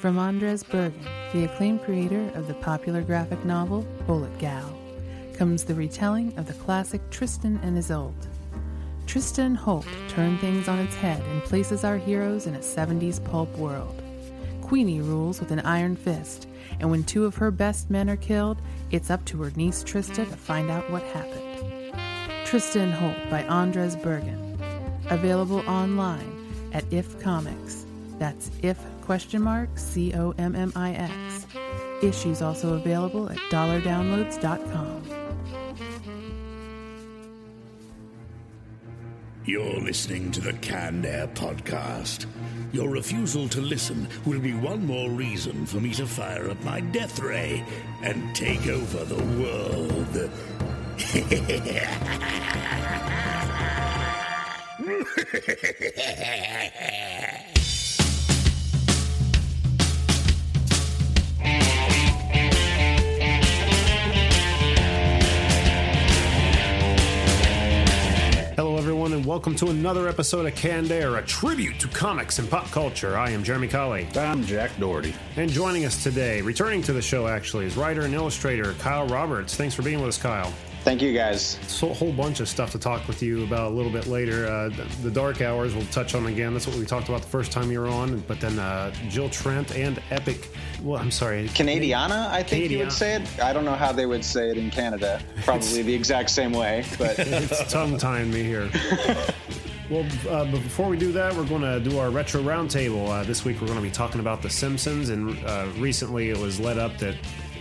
From Andrez Bergen, the acclaimed creator of the popular graphic novel Bullet Gal, comes the retelling of the classic Tristan and Isolde. Tristan Holt turned things on its head and places our heroes in a 70s pulp world. Queenie rules with an iron fist, and when two of her best men are killed, it's up to her niece Trista to find out what happened. Tristan Holt by Andrez Bergen. Available online at If Comics. That's if question mark C O M M I X. Issues also available at dollardownloads.com. You're listening to the Canned Air Podcast. Your refusal to listen will be one more reason for me to fire up my death ray and take over the world. and welcome to another episode of Canned Air, a tribute to comics and pop culture. I am Jeremy Colley. I'm Jack Doherty. And joining us today, returning to the show actually, is writer and illustrator Kyle Roberts. Thanks for being with us, Kyle. Thank you, guys. So a whole bunch of stuff to talk with you about a little bit later. Uh, the, the Dark Hours we'll touch on again. That's what we talked about the first time you were on. But then uh, Jill Trent and Epic. Well, I'm sorry. Canadiana, I think you Canadiana. would say it. I don't know how they would say it in Canada. Probably the exact same way, but It's tongue tying me here. Well, uh, but before we do that, we're going to do our retro roundtable. Uh, this week, we're going to be talking about The Simpsons, and uh, recently it was led up that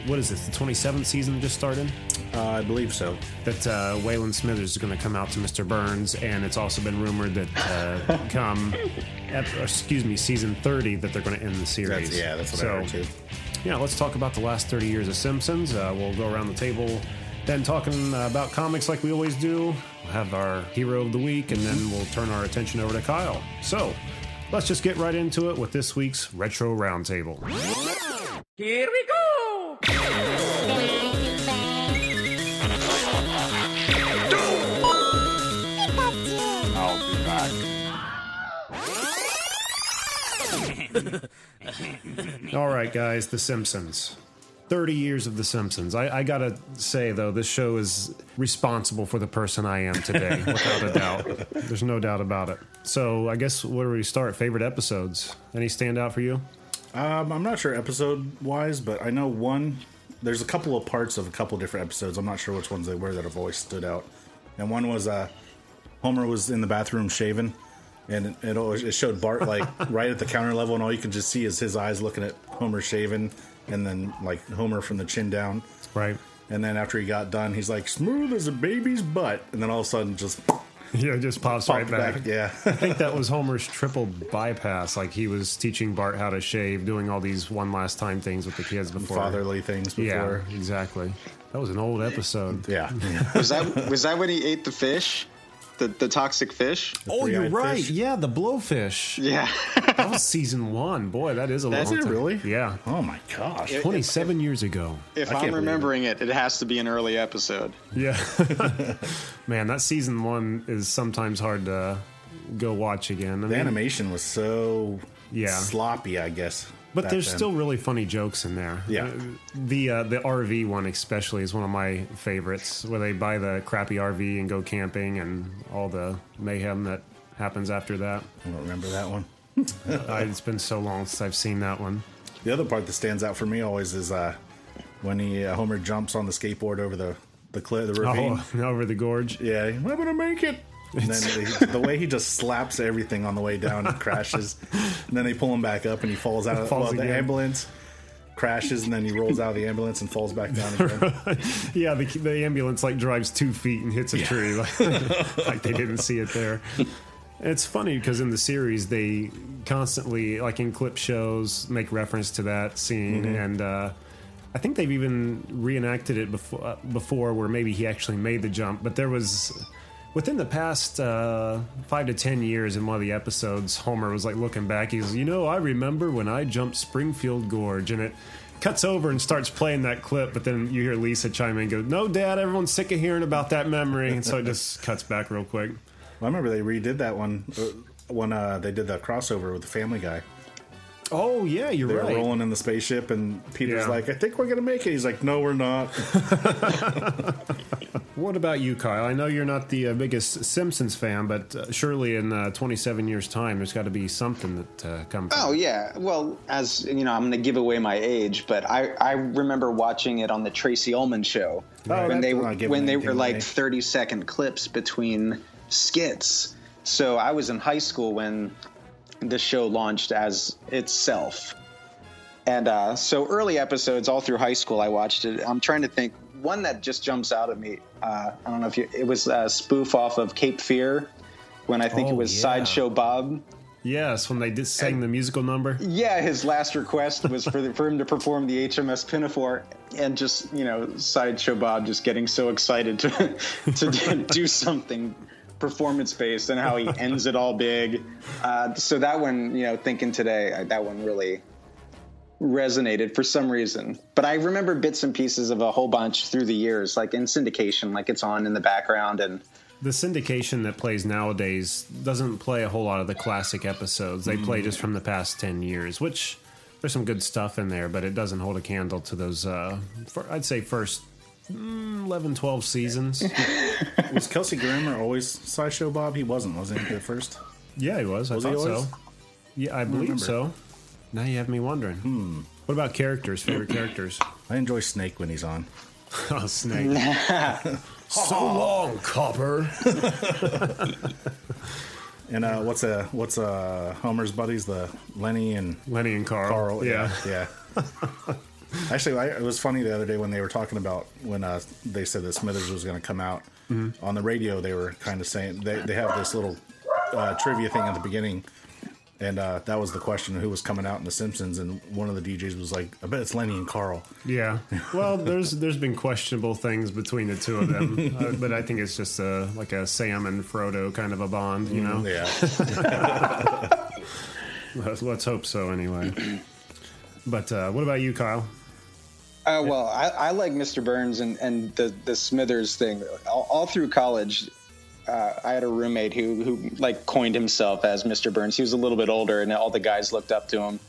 what is this? The 27th season just started. Uh, I believe so. That uh, Waylon Smithers is going to come out to Mr. Burns, and it's also been rumored that uh, come, ep- excuse me, season 30 that they're going to end the series. That's, yeah, that's what so, I heard too. yeah, let's talk about the last 30 years of Simpsons. Uh, we'll go around the table, then talking uh, about comics like we always do. We'll have our hero of the week, and then we'll turn our attention over to Kyle. So, let's just get right into it with this week's Retro Roundtable. Here we go! All right, guys, The Simpsons. 30 years of The Simpsons. I, I gotta say, though, this show is responsible for the person I am today, without a doubt. There's no doubt about it. So, I guess where do we start? Favorite episodes? Any stand out for you? Um, I'm not sure episode wise, but I know one. There's a couple of parts of a couple different episodes. I'm not sure which ones they were that have always stood out. And one was uh, Homer was in the bathroom shaving, and it, it, always, it showed Bart like right at the counter level, and all you can just see is his eyes looking at Homer shaving, and then like Homer from the chin down. Right. And then after he got done, he's like smooth as a baby's butt, and then all of a sudden just Yeah, it just pops right back. Yeah. I think that was Homer's triple bypass. Like he was teaching Bart how to shave, doing all these one last time things with the kids before. fatherly things Yeah, before. exactly. That was an old episode. Yeah. was that was that when he ate the fish, the the toxic fish? Oh, you're right. fish. Yeah, the blowfish. Yeah, That was season one. Boy, that is a That's long Is it time. really? Yeah. Oh my gosh. It- 27 years ago. if I can't I'm believe remembering it, it has to be an early episode. Yeah. Man, that season one is sometimes hard to go watch again. I The mean, animation was so Yeah. sloppy, I guess. But there's then. still really funny jokes in there. Yeah. Uh, the uh, the RV one especially is one of my favorites, where they buy the crappy RV and go camping, and all the mayhem that happens after that. I don't remember that one. I, it's been so long since I've seen that one. The other part that stands out for me always is uh, when he uh, Homer jumps on the skateboard over the the cliff, the ravine. Oh, over the gorge. Yeah, I'm gonna make it. And then he, the way he just slaps everything on the way down and crashes, and then they pull him back up and he falls out of Falls well, the ambulance. Crashes and then he rolls out of the ambulance and falls back down again. Yeah, the, the ambulance like drives two feet and hits a tree, like, they didn't see it there. It's funny because in the series they constantly, like in clip shows, make reference to that scene, and uh, I think they've even reenacted it before, uh, before, where maybe he actually made the jump. But there was within the past uh, five to ten years in one of the episodes, Homer was like looking back. He's, you know, I remember when I jumped Springfield Gorge, and it cuts over and starts playing that clip. But then you hear Lisa chime in and go, "No, Dad, everyone's sick of hearing about that memory," and so it just cuts back real quick. Well, I remember they redid that one uh, when uh, they did the crossover with the Family Guy. Oh yeah, you're They're right. rolling in the spaceship, and Peter's Yeah. like, "I think we're gonna make it." He's like, "No, we're not." What about you, Kyle? I know you're not the uh, biggest Simpsons fan, but uh, surely in uh, 27 years' time, there's got to be something that uh, comes. Oh yeah. Well, as you know, I'm going to give away my age, but I, I remember watching it on the Tracey Ullman show Oh, when that's they not giving when they anything were like 30 second clips between skits. So I was in high school when the show launched as itself. And uh, so early episodes all through high school, I watched it. I'm trying to think one that just jumps out at me. Uh, I don't know if you. It was a spoof off of Cape Fear, when I think it Oh, was yeah. Sideshow Bob. Yes, when they did sang the musical number. Yeah, his last request was for, the, for him to perform the HMS Pinafore, and just you know, sideshow Bob just getting so excited to to do something performance based, and how he ends it all big. Uh, so that one, you know, thinking today, I, that one really resonated for some reason. But I remember bits and pieces of a whole bunch through the years, like in syndication, like it's on in the background, and The syndication that plays nowadays doesn't play a whole lot of the classic episodes. They play just from the past 10 years, which there's some good stuff in there, but it doesn't hold a candle to those, uh, fir- I'd say, first mm, 11, 12 seasons. was Kelsey Grammer always sideshow Bob? He wasn't, was he? At first, yeah, he was. Was he thought always? so. Yeah, I believe remember. so. Now you have me wondering. Hmm. What about characters? Favorite characters? I enjoy Snake when he's on. Oh, Snake. so long, Copper. And uh, what's uh what's uh Homer's buddies? The Lenny and Lenny and Carl. Carl. Yeah. Yeah. yeah. Actually, I, it was funny the other day when they were talking about when uh, they said that Smithers was going to come out Mm-hmm. on the radio. They were kind of saying they they have this little uh, trivia thing at the beginning, and uh, that was the question: who was coming out in The Simpsons? And one of the DJs was like, "I bet it's Lenny and Carl." Yeah. Well, there's there's been questionable things between the two of them, uh, but I think it's just a like a Sam and Frodo kind of a bond, you know. Yeah. Let's, let's hope so, anyway. But uh, what about you, Kyle? Uh, well, I, I like Mr. Burns and, and the, the Smithers thing. All, all through college, uh, I had a roommate who, who like coined himself as Mr. Burns. He was a little bit older, and all the guys looked up to him.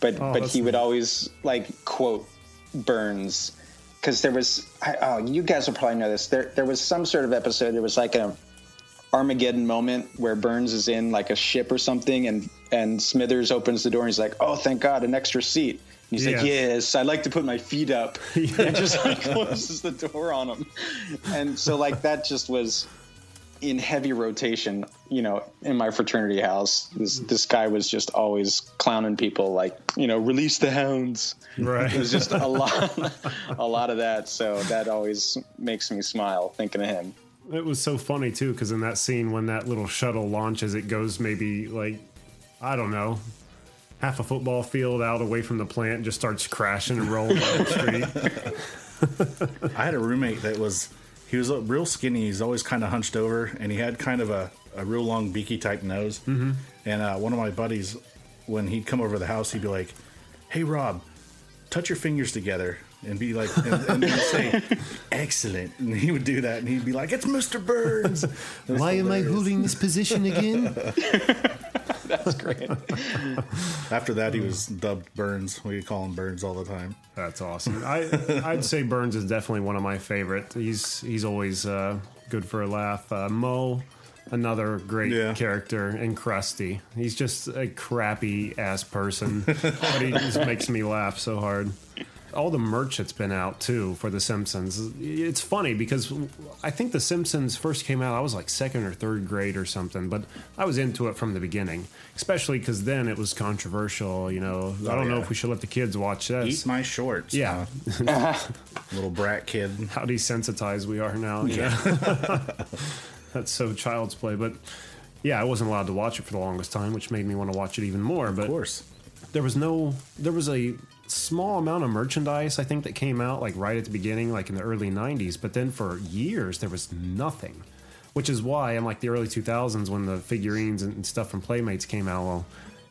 But Oh, but he would always like quote Burns because there was I, oh you guys will probably know this. There there was some sort of episode. There was like a Armageddon moment where Burns is in like a ship or something, and and Smithers opens the door and he's like, "Oh, thank God, an extra seat." He's like, "Yes, I like to put my feet up," and just like closes the door on him. And so like that just was in heavy rotation, you know, in my fraternity house. This this guy was just always clowning people, like you know, release the hounds. Right. It was just a lot, a lot of that. So that always makes me smile thinking of him. It was so funny too, because in that scene when that little shuttle launches, it goes maybe like I don't know, half a football field out away from the plant, just starts crashing and rolling down the street. I had a roommate that was he was real skinny. He's always kind of hunched over, and he had kind of a, a real long beaky type nose. Mm-hmm. And uh, one of my buddies, when he'd come over to the house, he'd be like, "Hey Rob, touch your fingers together." And be like, and, and he'd say, "Excellent," and he would do that, and he'd be like, "It's Mr. Burns." It was Why am I holding this position again? That's great. After that, he was dubbed Burns. We call him Burns all the time. That's awesome. I I'd say Burns is definitely one of my favorite. He's he's always uh, good for a laugh. Uh, Moe, another great Yeah. character, and Krusty. He's just a crappy ass person, but he just makes me laugh so hard. All the merch that's been out too for The Simpsons. It's funny because I think The Simpsons first came out. I was like second or third grade or something, but I was into it from the beginning. Especially because then it was controversial. You know, I don't know if we should let the kids watch this. Eat my shorts. Yeah, uh, little brat kid. how desensitized we are now. Yeah. That's so child's play. But yeah, I wasn't allowed to watch it for the longest time, which made me want to watch it even more. But Of course. There was no, there was a small amount of merchandise, I think, that came out like right at the beginning, like in the early 90s. But then for years, there was nothing. Which is why in like the early 2000s, when the figurines and stuff from Playmates came out, well,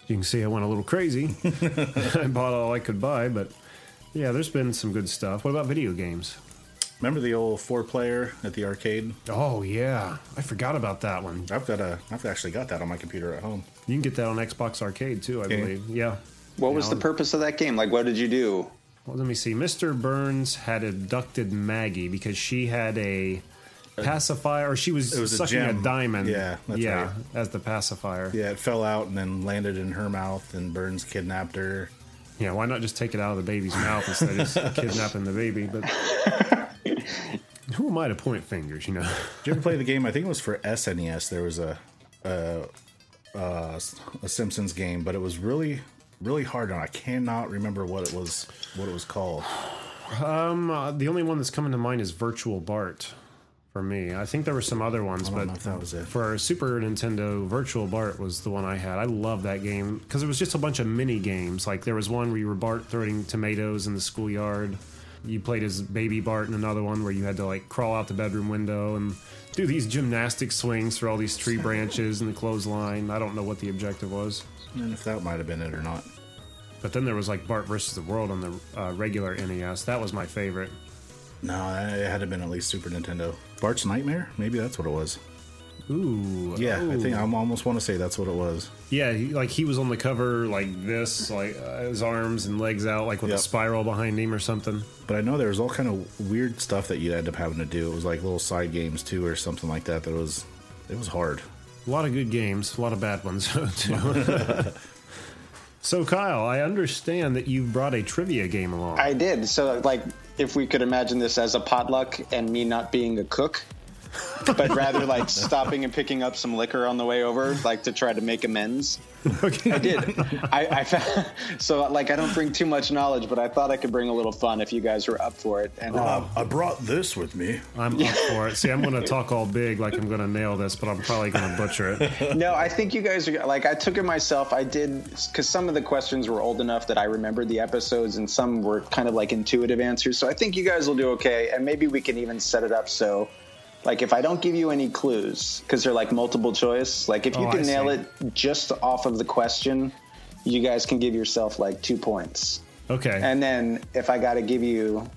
you can see I went a little crazy. I bought all I could buy, but yeah, there's been some good stuff. What about video games? Remember the old four player at the arcade? Oh yeah, I forgot about that one. I've got a. I've actually got that on my computer at home. You can get that on Xbox Arcade too, I Can believe. Yeah, What was know, the purpose of that game? Like, what did you do? Well, let me see. Mr. Burns had abducted Maggie because she had a pacifier, or she was, It was sucking a, gem. diamond. Yeah, that's yeah, right. as the pacifier. Yeah, it fell out and then landed in her mouth, and Burns kidnapped her. Yeah, why not just take it out of the baby's mouth instead of kidnapping the baby? But who am I to point fingers? You know. Did you ever play the game? I think it was for SNES. There was a a, a, a Simpsons game, but it was really really hard, and I cannot remember what it was what it was called. Um, uh, the only one that's coming to mind is Virtual Bart. For me, I think there were some other ones, but that was it. for Super Nintendo, Virtual Bart was the one I had. I love that game because it was just a bunch of mini games. Like there was one where you were Bart throwing tomatoes in the schoolyard. You played as Baby Bart, in another one where you had to like crawl out the bedroom window and do these gymnastic swings through all these tree branches and the clothesline. I don't know what the objective was. And if that might have been it or not. But then there was like Bart versus the World on the uh, regular NES. That was my favorite. No, it had to have been at least Super Nintendo. Bart's Nightmare? Maybe that's what it was. Ooh, Yeah, I think. I almost want to say that's what it was. Yeah, he, like he was on the cover like this, like uh, his arms and legs out, like with Yep. a spiral behind him or something. But I know there was all kind of weird stuff that you'd end up having to do. It was like little side games too, or something like that. That was it was hard. A lot of good games, a lot of bad ones too. so, Kyle, I understand that you've brought a trivia game along. I did. So, like, if we could imagine this as a potluck and me not being a cook, but rather like stopping and picking up some liquor on the way over, like to try to make amends. okay. I did. I, I found, so like I don't bring too much knowledge, but I thought I could bring a little fun if you guys were up for it. And uh, I brought this with me. I'm up for it. See, I'm going to talk all big, like I'm going to nail this, but I'm probably going to butcher it. no, I think you guys are like I took it myself. I did because some of the questions were old enough that I remembered the episodes, and some were kind of like intuitive answers. So I think you guys will do okay, and maybe we can even set it up so. Like if I don't give you any clues because they're like multiple choice, like if you Oh, can I nail see. it just off of the question, you guys can give yourself like two points. Okay. And then if I got to give you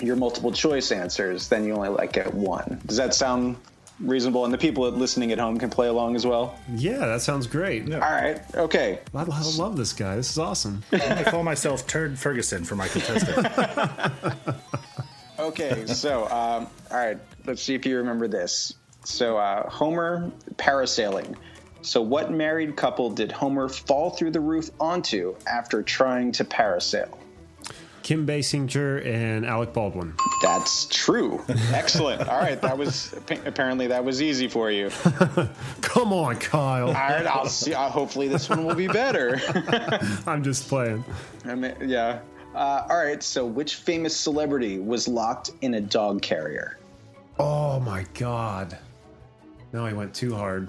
your multiple choice answers, then you only like get one. Does that sound reasonable? And the people listening at home can play along as well. yeah, that sounds great. All right. Okay. I, I love this guy. This is awesome. I call myself Turd Ferguson for my contestant. Okay. So, um, all right. Let's see if you remember this. So, uh, Homer parasailing. So, what married couple did Homer fall through the roof onto after trying to parasail? Kim Basinger and Alec Baldwin. That's true. Excellent. All right. That was apparently that was easy for you. Come on, Kyle. All right. I'll see. Uh, hopefully, this one will be better. I'm just playing. I mean, yeah. Uh, all right. So, which famous celebrity was locked in a dog carrier? Oh my god. No, I went too hard.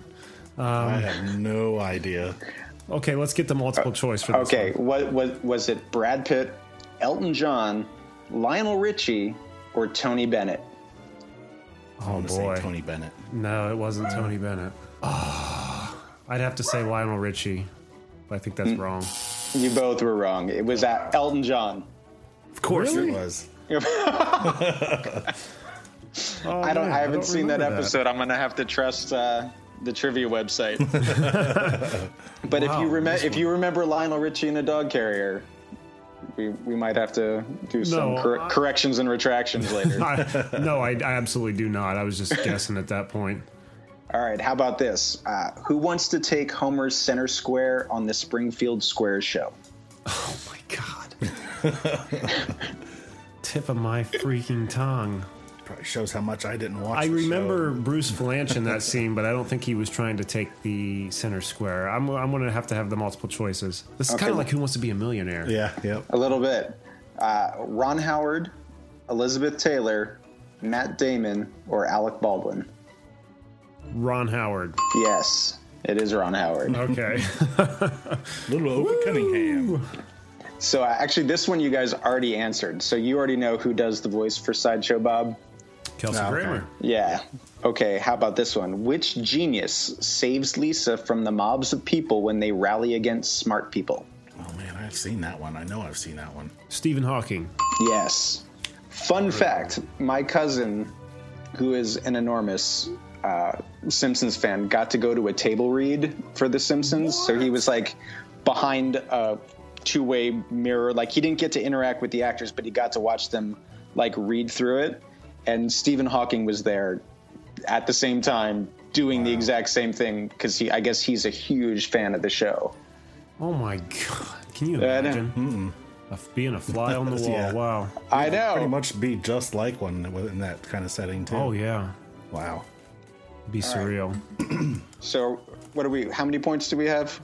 I have no idea. Okay, let's get the multiple choice for this. Okay. one. What was was it? Brad Pitt, Elton John, Lionel Richie, or Tony Bennett? I want boy. say Tony Bennett. No, it wasn't Tony Bennett. Ah, I'd have to say Lionel Richie, but I think that's Hmm. wrong. You both were wrong. It was at Elton John. Of course Really? it was. Oh, I don't. man, I haven't don't seen that remember episode. I'm gonna have to trust uh, the trivia website. but if you remember, if you remember Lionel Richie in a dog carrier, we we might have to do some No, cor- I- corrections and retractions later. I, no, I, I absolutely do not. I was just guessing at that point. All right. How about this? Uh, who wants to take Homer's center square on the Springfield Square show? Oh my god. Tip of my freaking tongue. Probably shows how much I didn't watch. I the remember show. Bruce Vilanch in that scene, but I don't think he was trying to take the center square. I'm, I'm going to have to have the multiple choices. This is Okay. kind of like Who Wants to Be a Millionaire. Yeah, yep. A little bit. Uh, Ron Howard, Elizabeth Taylor, Matt Damon, or Alec Baldwin? Ron Howard. Yes, it is Ron Howard. Okay. Little Opie Cunningham. So uh, actually, this one you guys already answered. So you already know who does the voice for Sideshow Bob. Kelsey Okay. Grammer. Yeah. Okay. How about this one? Which genius saves Lisa from the mobs of people when they rally against smart people? Oh man, I've seen that one. I know I've seen that one. Stephen Hawking. Yes. Fun fact: My cousin, who is an enormous uh, Simpsons fan, got to go to a table read for The Simpsons. So he was like behind a two way mirror. Like he didn't get to interact with the actors, but he got to watch them like read through it. And Stephen Hawking was there at the same time doing the exact same thing because he, I guess, he's a huge fan of the show. Oh my god! Can you I know. imagine Of being a fly on the wall? Yeah. Wow. I know. Pretty much be just like one in that kind of setting too. Oh yeah. wow. Be surreal. So what are we? How many points do we have?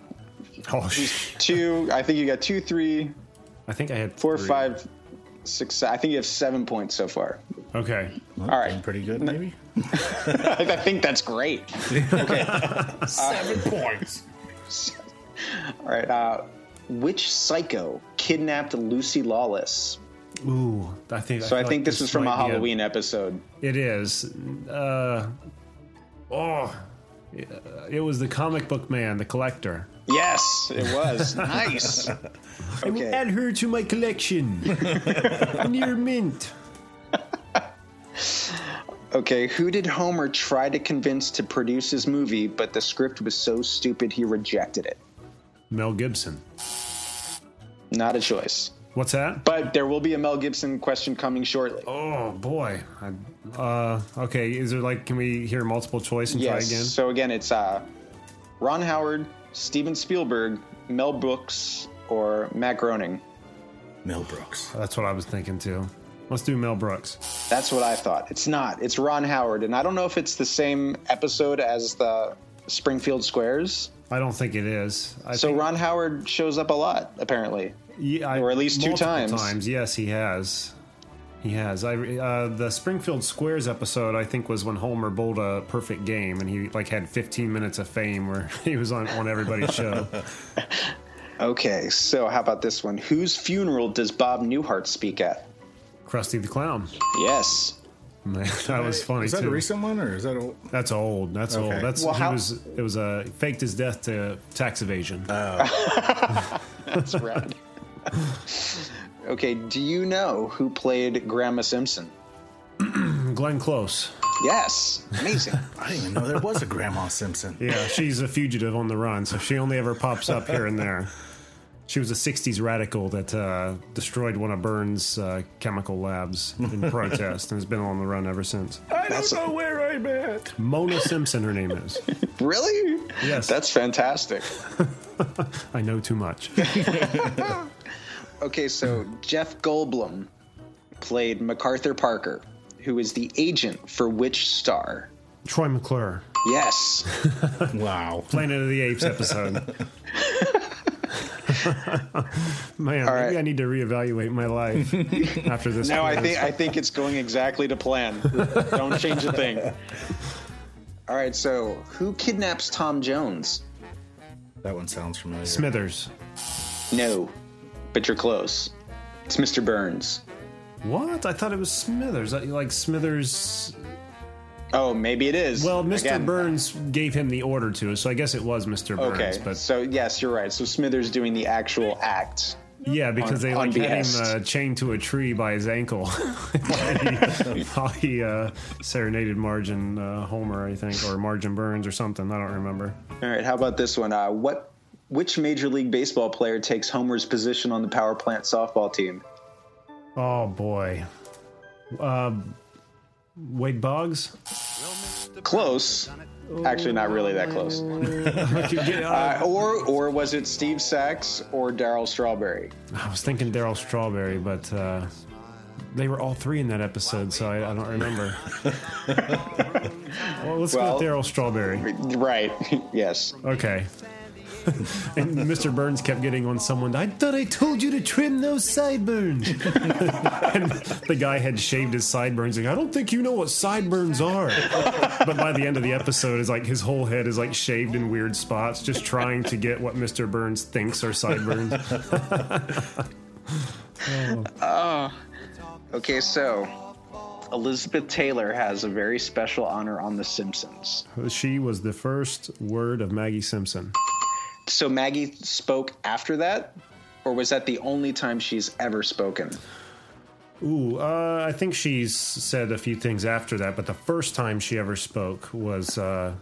Oh, sh- Two. I think you got two, three, I think I had four, three. five, six. I think you have seven points so far. Okay. Well, All right. pretty good, maybe. I think that's great. Okay. Seven points. All right. Uh, which psycho kidnapped Lucy Lawless? Ooh, I think. So I, feel think like this is from a might be Halloween episode. It is. Uh, oh, it was the comic book man, the collector. Yes, it was nice. Okay. I will add her to my collection. Near mint. Okay, who did Homer try to convince to produce his movie, but the script was so stupid he rejected it? Mel Gibson. Not a choice. What's that? But there will be a Mel Gibson question coming shortly. Oh boy. I, uh, okay, is there like? Can we hear multiple choice and yes. try again? So again, it's uh, Ron Howard, Steven Spielberg, Mel Brooks, or Matt Groening. Mel Brooks. That's what I was thinking too. Let's do Mel Brooks. That's what I thought. It's not. It's Ron Howard, and I don't know if it's the same episode as the Springfield Squares. I don't think it is. I So think, Ron Howard shows up a lot, apparently. Yeah, or at least two times. Times, yes, he has. He has. I uh, the Springfield Squares episode I think was when Homer bowled a perfect game and he like had 15 minutes of fame where he was on on everybody's show. Okay, so how about this one? Whose funeral does Bob Newhart speak at? Krusty the Clown. Yes. Man, that was funny Is that too. a recent one or is that old? That's old. That's Okay. old. That's Well, he how- was. It was a faked his death to tax evasion. Oh. That's rad. okay, do you know who played Grandma Simpson? Glenn Close. Yes. Amazing. I didn't even know there was a Grandma Simpson. Yeah, she's a fugitive on the run, so she only ever pops up here and there. She was a '60s radical that uh, destroyed one of Burns' uh, chemical labs in protest, and has been on the run ever since. I don't know where I'm at. Mona Simpson, her name is. really? Yes. That's fantastic. I know too much. Okay, so Jeff Goldblum played MacArthur Parker, who is the agent for which star? Troy McClure, Yes. Wow. Planet of the Apes episode. Man, All maybe right. I need to reevaluate my life after this. No, I think I think it's going exactly to plan. Don't change a thing. All right, so who kidnaps Tom Jones? That one sounds familiar. Smithers. No, but you're close. It's Mr. Burns. What? I thought it was Smithers. Like Smithers. Oh, maybe it is. Well, Mr. Again, Burns gave him the order to, so I guess it was Mr. Burns. Okay, But so yes, you're right. So Smithers doing the actual act. yeah, because on- they like had him uh, chained to a tree by his ankle while he, while he uh, serenaded Margin uh, Homer, I think, or Margin Burns or something. I don't remember. All right, how about this one? Uh, what? Which Major League Baseball player takes Homer's position on the power plant softball team? Oh boy. Um, Wade Boggs. Close. Actually, not really that close. Uh, Uh, or or was it Steve Sax or Darryl Strawberry? I was thinking Darryl Strawberry, but uh, they were all three in that episode, so I, I don't remember. well, let's Well- go with Darryl Strawberry. Right. yes. Okay. and Mr. Burns kept getting on someone. I thought I told you to trim those sideburns. and the guy had shaved his sideburns. Like, I don't think you know what sideburns are. but by the end of the episode, is like his whole head is like shaved in weird spots, just trying to get what Mr. Burns thinks are sideburns. Oh. Okay, so Elizabeth Taylor has a very special honor on The Simpsons. she was the first word of Maggie Simpson. So Maggie spoke after that, or was that the only time she's ever spoken? Ooh, uh, I think she's said a few things after that, but the first time she ever spoke was uh,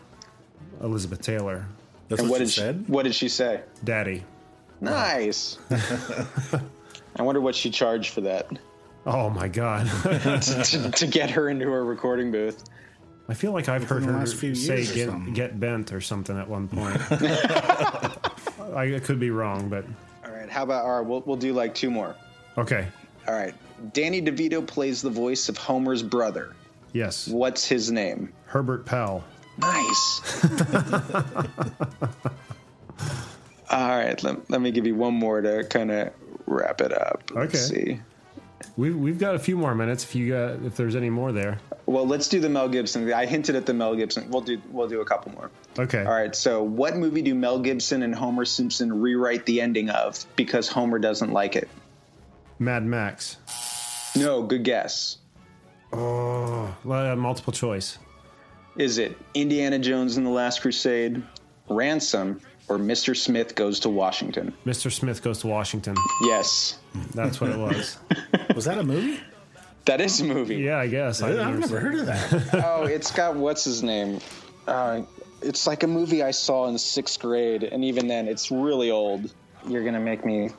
Elizabeth Taylor, That's And what, what you did she, said. what did she say? Daddy. Nice. I wonder what she charged for that Oh my god! to, to get her into her recording booth. I feel like I've heard her last few say get, get bent or something at one point. I could be wrong, but All right, how about all right? We'll we'll do like two more. okay. All right, Danny DeVito plays the voice of Homer's brother. Yes, What's his name? Herbert Powell. Nice. all right, let, let me give you one more to kind of wrap it up. Let's Okay. see. We've we've got a few more minutes. If you got if there's any more there. Well, let's do the Mel Gibson. I hinted at the Mel Gibson. We'll do we'll do a couple more. Okay. All right. So, what movie do Mel Gibson and Homer Simpson rewrite the ending of because Homer doesn't like it? Mad Max. No, good guess. Oh, well, uh, multiple choice. Is it Indiana Jones and the Last Crusade, Ransom, or Mr. Smith Goes to Washington? Mr. Smith goes to Washington. Yes, That's what it was. Was that a movie? that is a movie. Yeah, I guess. I've never heard of that. Oh, it's got what's his name? Uh, it's like a movie I saw in sixth grade, and even then, it's really old. You're gonna make me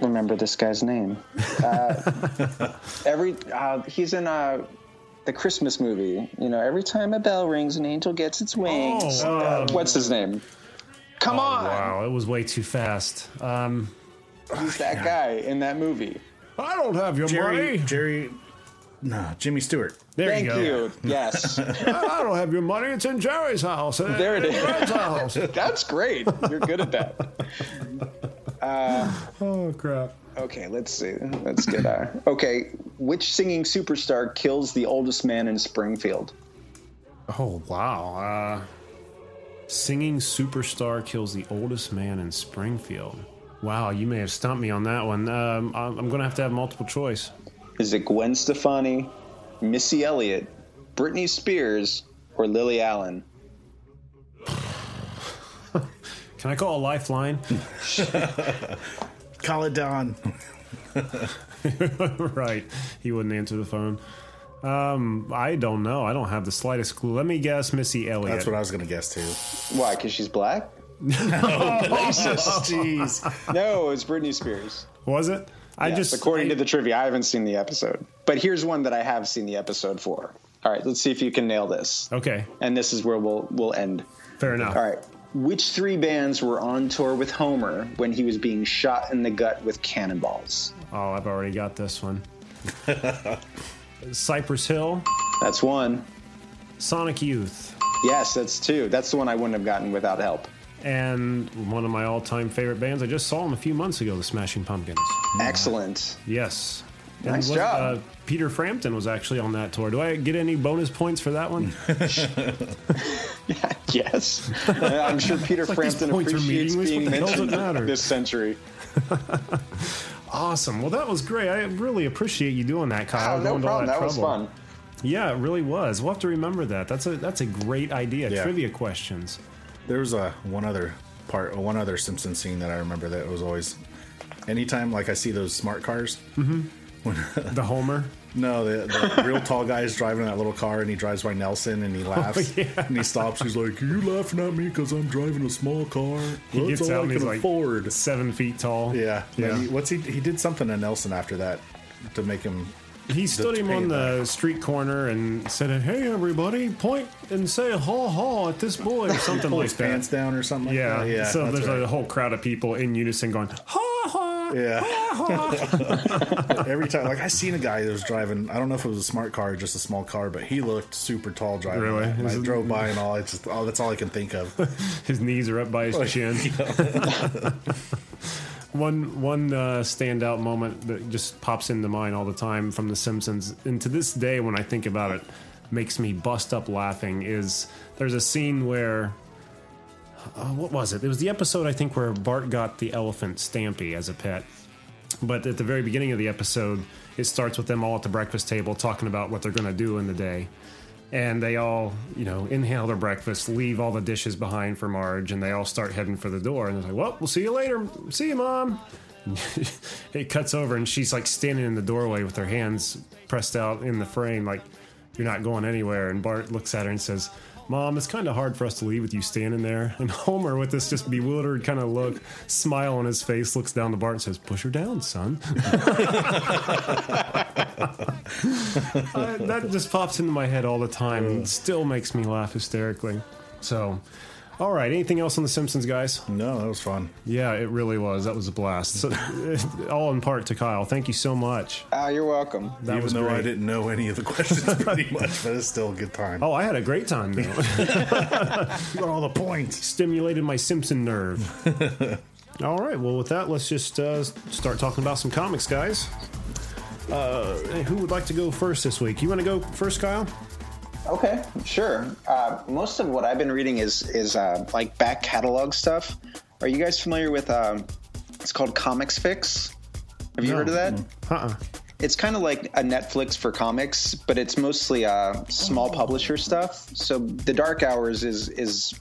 remember this guy's name. Uh, every uh, he's in uh, the Christmas movie. You know, every time a bell rings, an angel gets its wings. Oh, Uh, um, what's his name? Come on, Wow, it was way too fast. Um, he's that guy in that movie. I don't have your Jerry, Jerry, no, Jimmy Stewart. There Thank you go. you. Yes, I don't have your money. It's in Jerry's house. There it In. Red's house. that's great. You're good at that. Oh crap. Okay, let's see. Let's get uh Okay, which singing superstar kills the oldest man in Springfield? Oh wow. Uh, singing superstar kills the oldest man in Springfield. Wow, you may have stumped me on that one. Um, I'm I'm gonna have to have multiple choice. Is it Gwen Stefani, Missy Elliott, Britney Spears, or Lily Allen? Can I call a lifeline? Call it Don. right. He wouldn't answer the phone. Um, I don't know. I don't have the slightest clue. Let me guess, Missy Elliott. That's what I was going to guess too. Why? Because she's black? Oh, jeez. No, it's Britney Spears. was it? I Yes, just according I- to the trivia, I haven't seen the episode. But here's one that I have seen the episode for. All right, let's see if you can nail this. Okay, And this is where we'll we'll end. fair enough. All right. Which three bands were on tour with Homer when he was being shot in the gut with cannonballs? Oh, I've already got this one. Cypress Hill, That's one. Sonic Youth, Yes, that's two. That's the one I wouldn't have gotten without help. And one of my all-time favorite bands. I just saw them a few months ago, the Smashing Pumpkins. Excellent. Yes. Nice was- job. Uh, Peter Frampton was actually on that tour. Do I get any bonus points for that one? yes. I'm sure Peter like Frampton appreciates being What the hell does it mentioned this century. awesome. Well, that was great. I really appreciate you doing that, Kyle. Oh, no going to all problem. That, was trouble. fun. Yeah, it really was. We'll have to remember that. That's a that's a great idea. Yeah. Trivia questions. There was a one other part, one other Simpson scene that I remember that was always. Anytime, like I see those smart cars. Mm-hmm. The Homer. No, the, the real tall guy is driving that little car, and he drives by Nelson, and he oh, laughs, yeah. and he stops. He's like, "Are you laughing at me because I'm driving a small car? He That's gets all I and he's can like afford." seven feet tall. Yeah, yeah. yeah. He, what's he? He did something to Nelson after that to make him. He stood him on the street corner and said, "Hey, everybody, point and say haw haw at this boy," or something like his that. pants down or something. Yeah, like that. yeah. So there's right. a whole crowd of people in unison going ha ha. Yeah. Every time, like I seen a guy that was driving. I don't know if it was a smart car or just a small car, but he looked super tall driving. Really? that. And I drove by and all. It's just oh, that's all I can think of. His knees are up by his chin. One one uh, standout moment that just pops into mind all the time from The Simpsons, and to this day, when I think about it, makes me bust up laughing. Is there's a scene where. Uh, what was it? It was the episode I think where Bart got the elephant Stampy as a pet. But at the very beginning of the episode, it starts with them all at the breakfast table talking about what they're going to do in the day. And they all, you know, inhale their breakfast, leave all the dishes behind for Marge, and they all start heading for the door. And they're like, well, we'll see you later. See you, Mom. it cuts over, and she's like standing in the doorway with her hands pressed out in the frame, like, you're not going anywhere. And Bart looks at her and says, Mom, it's kind of hard for us to leave with you standing there. And Homer, with this just bewildered kind of look, smile on his face, looks down the bar and says, Push her down, son. Uh, that just pops into my head all the time and still makes me laugh hysterically. So, all right, anything else on The Simpsons, guys? No, that was fun. Yeah, it really was. That was a blast. So, all in part to Kyle. Thank you so much. Ah, you're welcome. That Even was though great. I didn't know any of the questions pretty much, but it's still a good time. Oh, I had a great time though. you got all the points. Stimulated my Simpson nerve. All right, well, with that, let's just uh, start talking about some comics, guys. Uh, who would like to go first this week? You want to go first, Kyle? Okay, sure. Uh, most of what I've been reading is is uh, like back catalog stuff. Are you guys familiar with? Um, it's called Comics Fix. Have you No. heard of that? Uh-uh. It's kind of like a Netflix for comics, but it's mostly uh, small publisher stuff. So the Dark Hours is is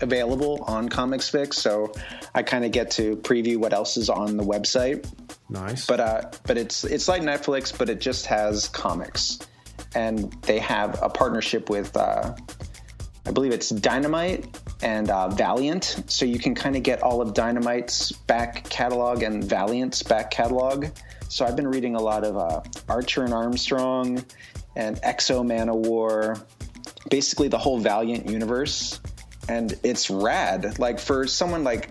available on Comics Fix. So I kind of get to preview what else is on the website. Nice. But uh, but it's it's like Netflix, but it just has comics, and they have a partnership with uh, I believe it's Dynamite and uh, Valiant, so you can kind of get all of Dynamite's back catalog and Valiant's back catalog. So I've been reading a lot of uh, Archer and Armstrong and X-O Manowar, basically the whole Valiant universe, and it's rad. Like for someone like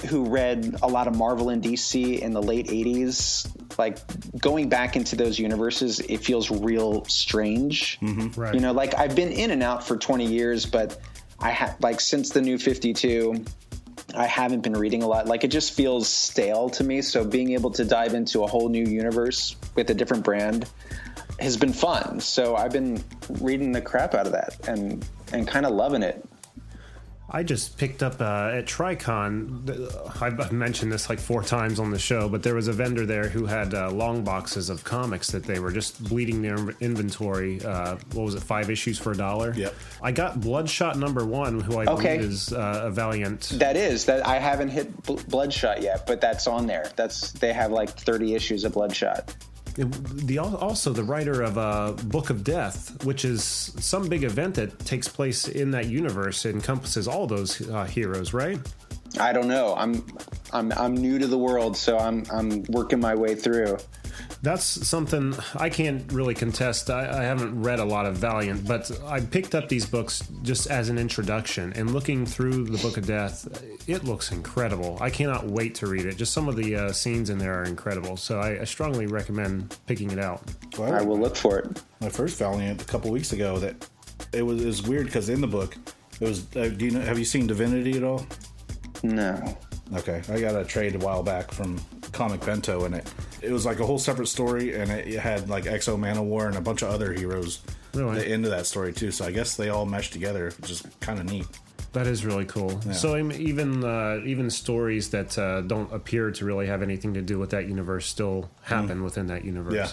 who read a lot of Marvel and DC in the late 80s, like going back into those universes, it feels real strange. Mm-hmm. Right. You know, like I've been in and out for 20 years, but I have like since the new 52, I haven't been reading a lot. Like it just feels stale to me. So being able to dive into a whole new universe with a different brand has been fun. So I've been reading the crap out of that and and kind of loving it. I just picked up uh, at Tricon. I've mentioned this like four times on the show, but there was a vendor there who had uh, long boxes of comics that they were just bleeding their inventory. Uh, what was it, five issues for a dollar? Yep. I got Bloodshot number one, who I Okay. believe is uh, a Valiant. That is that I haven't hit Bloodshot yet, but that's on there. That's they have like 30 issues of Bloodshot. The also the writer of uh, Book of Death, which is some big event that takes place in that universe, encompasses all those uh, heroes, right? I don't know. I'm I'm I'm new to the world, so I'm I'm working my way through. That's something I can't really contest. I, I haven't read a lot of Valiant, but I picked up these books just as an introduction. And looking through the Book of Death, it looks incredible. I cannot wait to read it. Just some of the uh, scenes in there are incredible. So I, I strongly recommend picking it out. Well, I will look for it. my first Valiant a couple weeks ago that it was it was weird because in the book it was. Uh, do you know? Have you seen Divinity at all? No. Okay, I got a trade a while back from Comic Bento, and it it was like a whole separate story, and it, it had like X-O Manowar and a bunch of other heroes Really? that- into that story too. So I guess they all meshed together, which is kind of neat. That is really cool. So um, even uh, even stories that uh, don't appear to really have anything to do with that universe still happen within that universe. Yeah.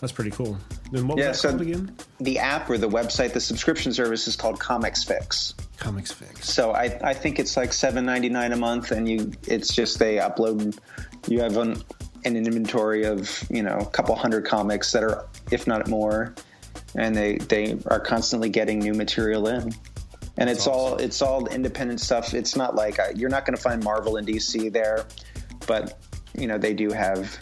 That's pretty cool. Then what was Yeah, that so- called again? The app or the website, the subscription service is called Comics Fix. Comics Fix. So I, I think it's like seven ninety nine a month, and you it's just they upload. You have an, an inventory of you know a couple hundred comics that are, if not more, and they they are constantly getting new material in. And it's all it's all independent stuff. It's not like uh you're not going to find Marvel and DC there, but you know they do have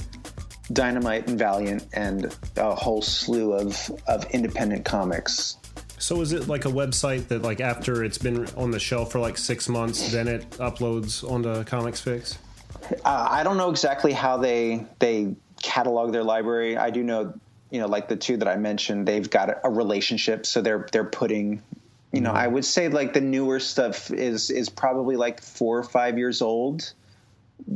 Dynamite and Valiant and a whole slew of of independent comics. So is it like a website that like after it's been on the shelf for like six months, then it uploads onto Comics Fix? Uh, I don't know exactly how they they catalog their library. I do know, you know, like the two that I mentioned, they've got a, relationship, so they're they're putting, you know, I would say like the newer stuff is is probably like four or five years old,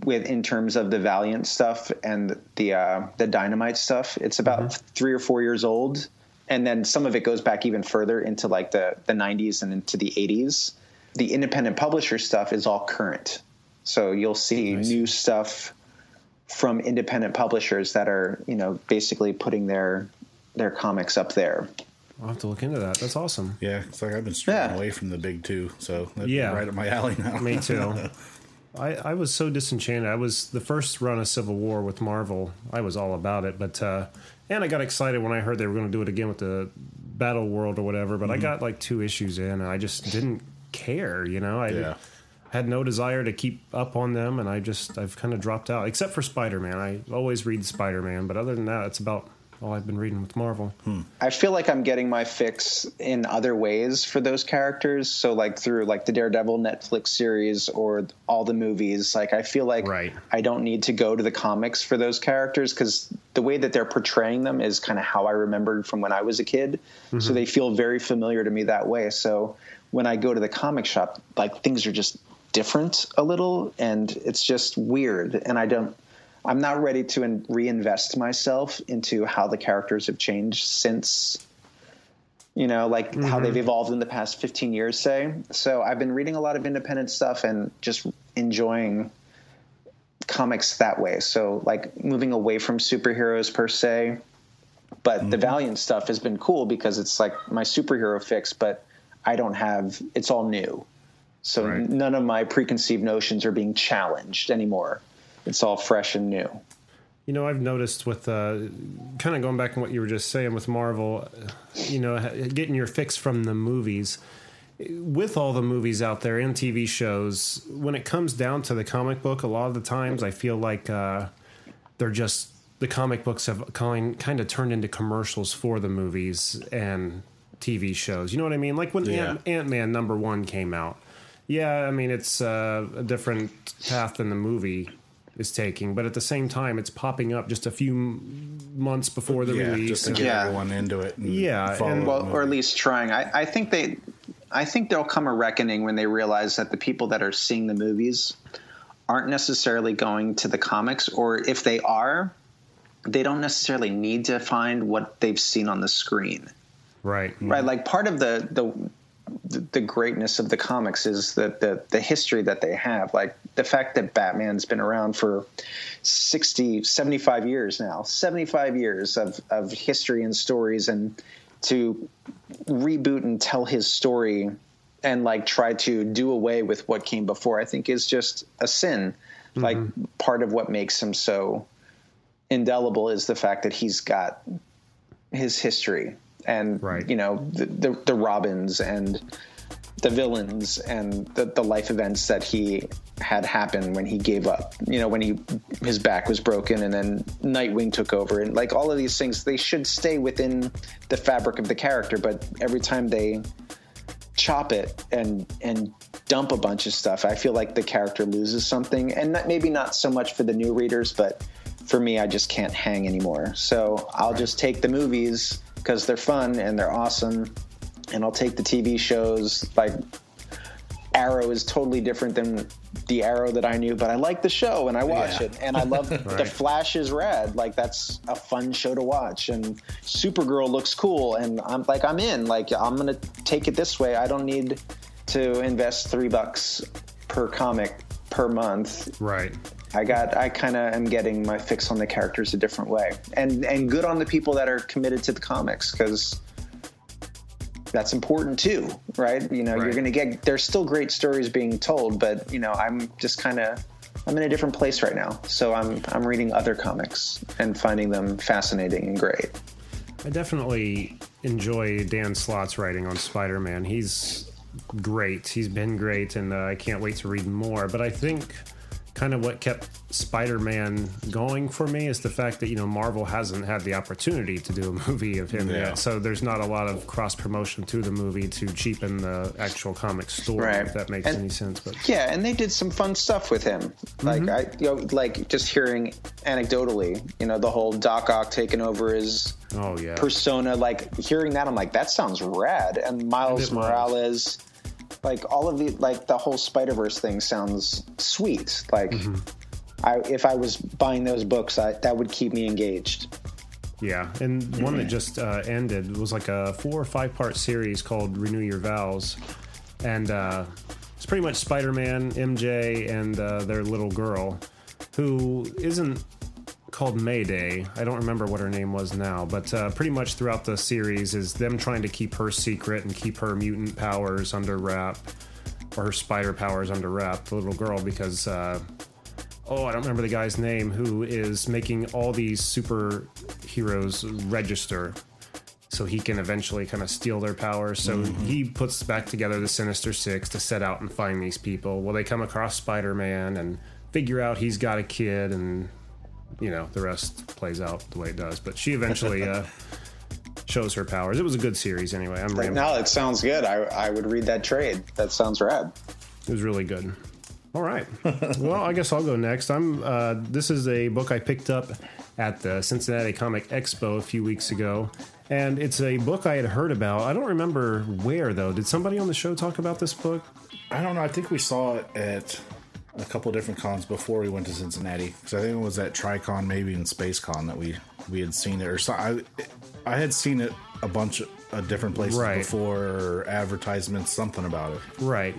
with in terms of the Valiant stuff and the uh, the Dynamite stuff. It's about three or four years old, and then some of it goes back even further into like the the 90s and into the 80s. The independent publisher stuff is all current. So you'll see new stuff from independent publishers that are, you know, basically putting their their comics up there. I'll have to look into that. That's awesome. Yeah, it's like I've been straying Yeah. away from the big two, so that'd Yeah. right up my alley now. Me too. I, I was so disenchanted. I was the first run of Civil War with Marvel. I was all about it, but uh, and I got excited when I heard they were going to do it again with the Battle World or whatever, but I mm-hmm. got like two issues in, and I just didn't care. You know, I Yeah. had no desire to keep up on them, and I just I've kind of dropped out. Except for Spider Man, I always read Spider Man, but other than that, it's about all I've been reading with Marvel. I feel like I'm getting my fix in other ways for those characters. So like through like the Daredevil Netflix series or all the movies. Like I feel like Right. I don't need to go to the comics for those characters because the way that they're portraying them is kind of how I remembered from when I was a kid. So mm-hmm. they feel very familiar to me that way. So when I go to the comic shop, like things are just different a little, and it's just weird. And I don't. I'm not ready to in- reinvest myself into how the characters have changed since, you know, like how they've mm-hmm. evolved in the past 15 years, say. So I've been reading a lot of independent stuff and just enjoying comics that way. So, like, moving away from superheroes per se. But the mm-hmm. Valiant stuff has been cool because it's like my superhero fix, but I don't have, it's all new. So Right. none of my preconceived notions are being challenged anymore. It's all fresh and new. You know, I've noticed with uh, kind of going back on what you were just saying with Marvel, uh, you know, getting your fix from the movies. With all the movies out there and TV shows, when it comes down to the comic book, a lot of the times I feel like uh, they're just the comic books have kind kind of turned into commercials for the movies and TV shows. You know what I mean? Like when Yeah. Ant- Ant-Man number one came out. Yeah, I mean it's uh, a different path than the movie is taking, but at the same time, it's popping up just a few months before the yeah, release. just to and- get Yeah. everyone into it. And Yeah, and- the well, or at least trying. I, I think they, I think there'll come a reckoning when they realize that the people that are seeing the movies aren't necessarily going to the comics, or if they are, they don't necessarily need to find what they've seen on the screen. right, Right, like part of the the the greatness of the comics is that the the history that they have like the fact that batman's been around for 60 75 years now 75 years of of history and stories and to reboot and tell his story and like try to do away with what came before i think is just a sin. Mm-hmm. Like part of what makes him so indelible is the fact that he's got his history and Right. you know the, the the Robins and the villains and the, the life events that he had happen when he gave up you know when he his back was broken and then Nightwing took over and like all of these things they should stay within the fabric of the character but every time they chop it and and dump a bunch of stuff I feel like the character loses something and not, maybe not so much for the new readers but for me I just can't hang anymore so I'll just take the movies because they're fun and they're awesome and I'll take the TV shows like Arrow is totally different than the Arrow that I knew, but I like the show and I watch Yeah. it and I love the Flash is rad. Like that's a fun show to watch and Supergirl looks cool and I'm like I'm in. Like I'm gonna take it this way. I don't need to invest three bucks per comic per month. right. I got I kind of am getting my fix on the characters a different way, and and good on the people that are committed to the comics because that's important too, right? You know, you're going to get there's still great stories being told, but you know, I'm just kind of I'm in a different place right now, so I'm I'm reading other comics and finding them fascinating and great. I definitely enjoy Dan Slott's writing on Spider Man. He's great. He's been great, and uh, I can't wait to read more. But I think kind of what kept Spider Man going for me is the fact that, you know, Marvel hasn't had the opportunity to do a movie of him Yeah. yet. So there's not a lot of cross promotion to the movie to cheapen the actual comic story, Right. if that makes And- any sense. But Yeah, and they did some fun stuff with him. Mm-hmm. Like I, you know, like just hearing anecdotally, you know, the whole Doc Ock taking over his oh, yeah. persona like hearing that i'm like that sounds rad and miles Morales. was. Like all of the like the whole spider-verse thing sounds sweet. Like Mm-hmm. I, if i was buying those books I, that would keep me engaged. Yeah, and one that just uh, ended was like a four or five part series called Renew Your Vows, and uh, it's pretty much Spider Man, MJ, and uh, their little girl, who isn't called Mayday. I don't remember what her name was now, but uh, pretty much throughout the series is them trying to keep her secret and keep her mutant powers under wrap, or her spider powers under wrap, the little girl, because. Uh, oh, I don't remember the guy's name who is making all these superheroes register. So he can eventually kind of steal their powers. So he puts back together the Sinister Six to set out and find these people. Well, they come across Spider Man and figure out he's got a kid, and you know the rest plays out the way it does. But she eventually uh, shows her powers. It was a good series anyway. I'm rambling. No, it sounds good. I, I would read that trade. That sounds rad. It was really good. All right. well, I guess I'll go next. I'm. Uh, this is a book I picked up at the Cincinnati Comic Expo a few weeks ago, and it's a book I had heard about. I don't remember where though. Did somebody on the show talk about this book? I don't know. I think we saw it at a couple different cons before we went to Cincinnati. Because I think it was at TriCon, maybe in SpaceCon that we we had seen it. Or so, I I had seen it a bunch of uh, different places Right. before, or advertisements, something about it. Right.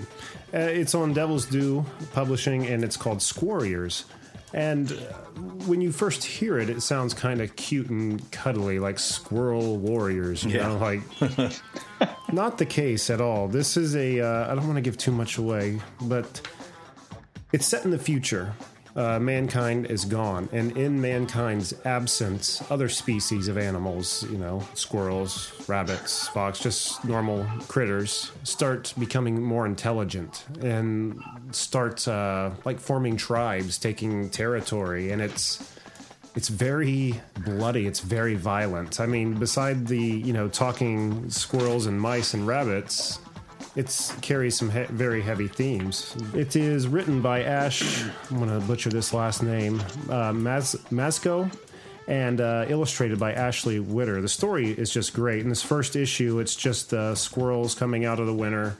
Uh, it's on Devil's Due Publishing, and it's called Squarriors. And uh, when you first hear it, it sounds kind of cute and cuddly, like Squirrel Warriors. You Yeah. know, like not the case at all. This is a. Uh, I don't want to give too much away, but it's set in the future. Uh, mankind is gone, and in mankind's absence, other species of animals, you know, squirrels, rabbits, fox, just normal critters, start becoming more intelligent and start uh, like forming tribes, taking territory, and it's it's very bloody. It's very violent. I mean, beside the you know talking squirrels and mice and rabbits, it's carries some he- very heavy themes. It is written by Ash. I'm gonna butcher this last name, uh, Mas- Masco, and uh, illustrated by Ashley Witter. The story is just great. In this first issue, it's just uh, squirrels coming out of the winter.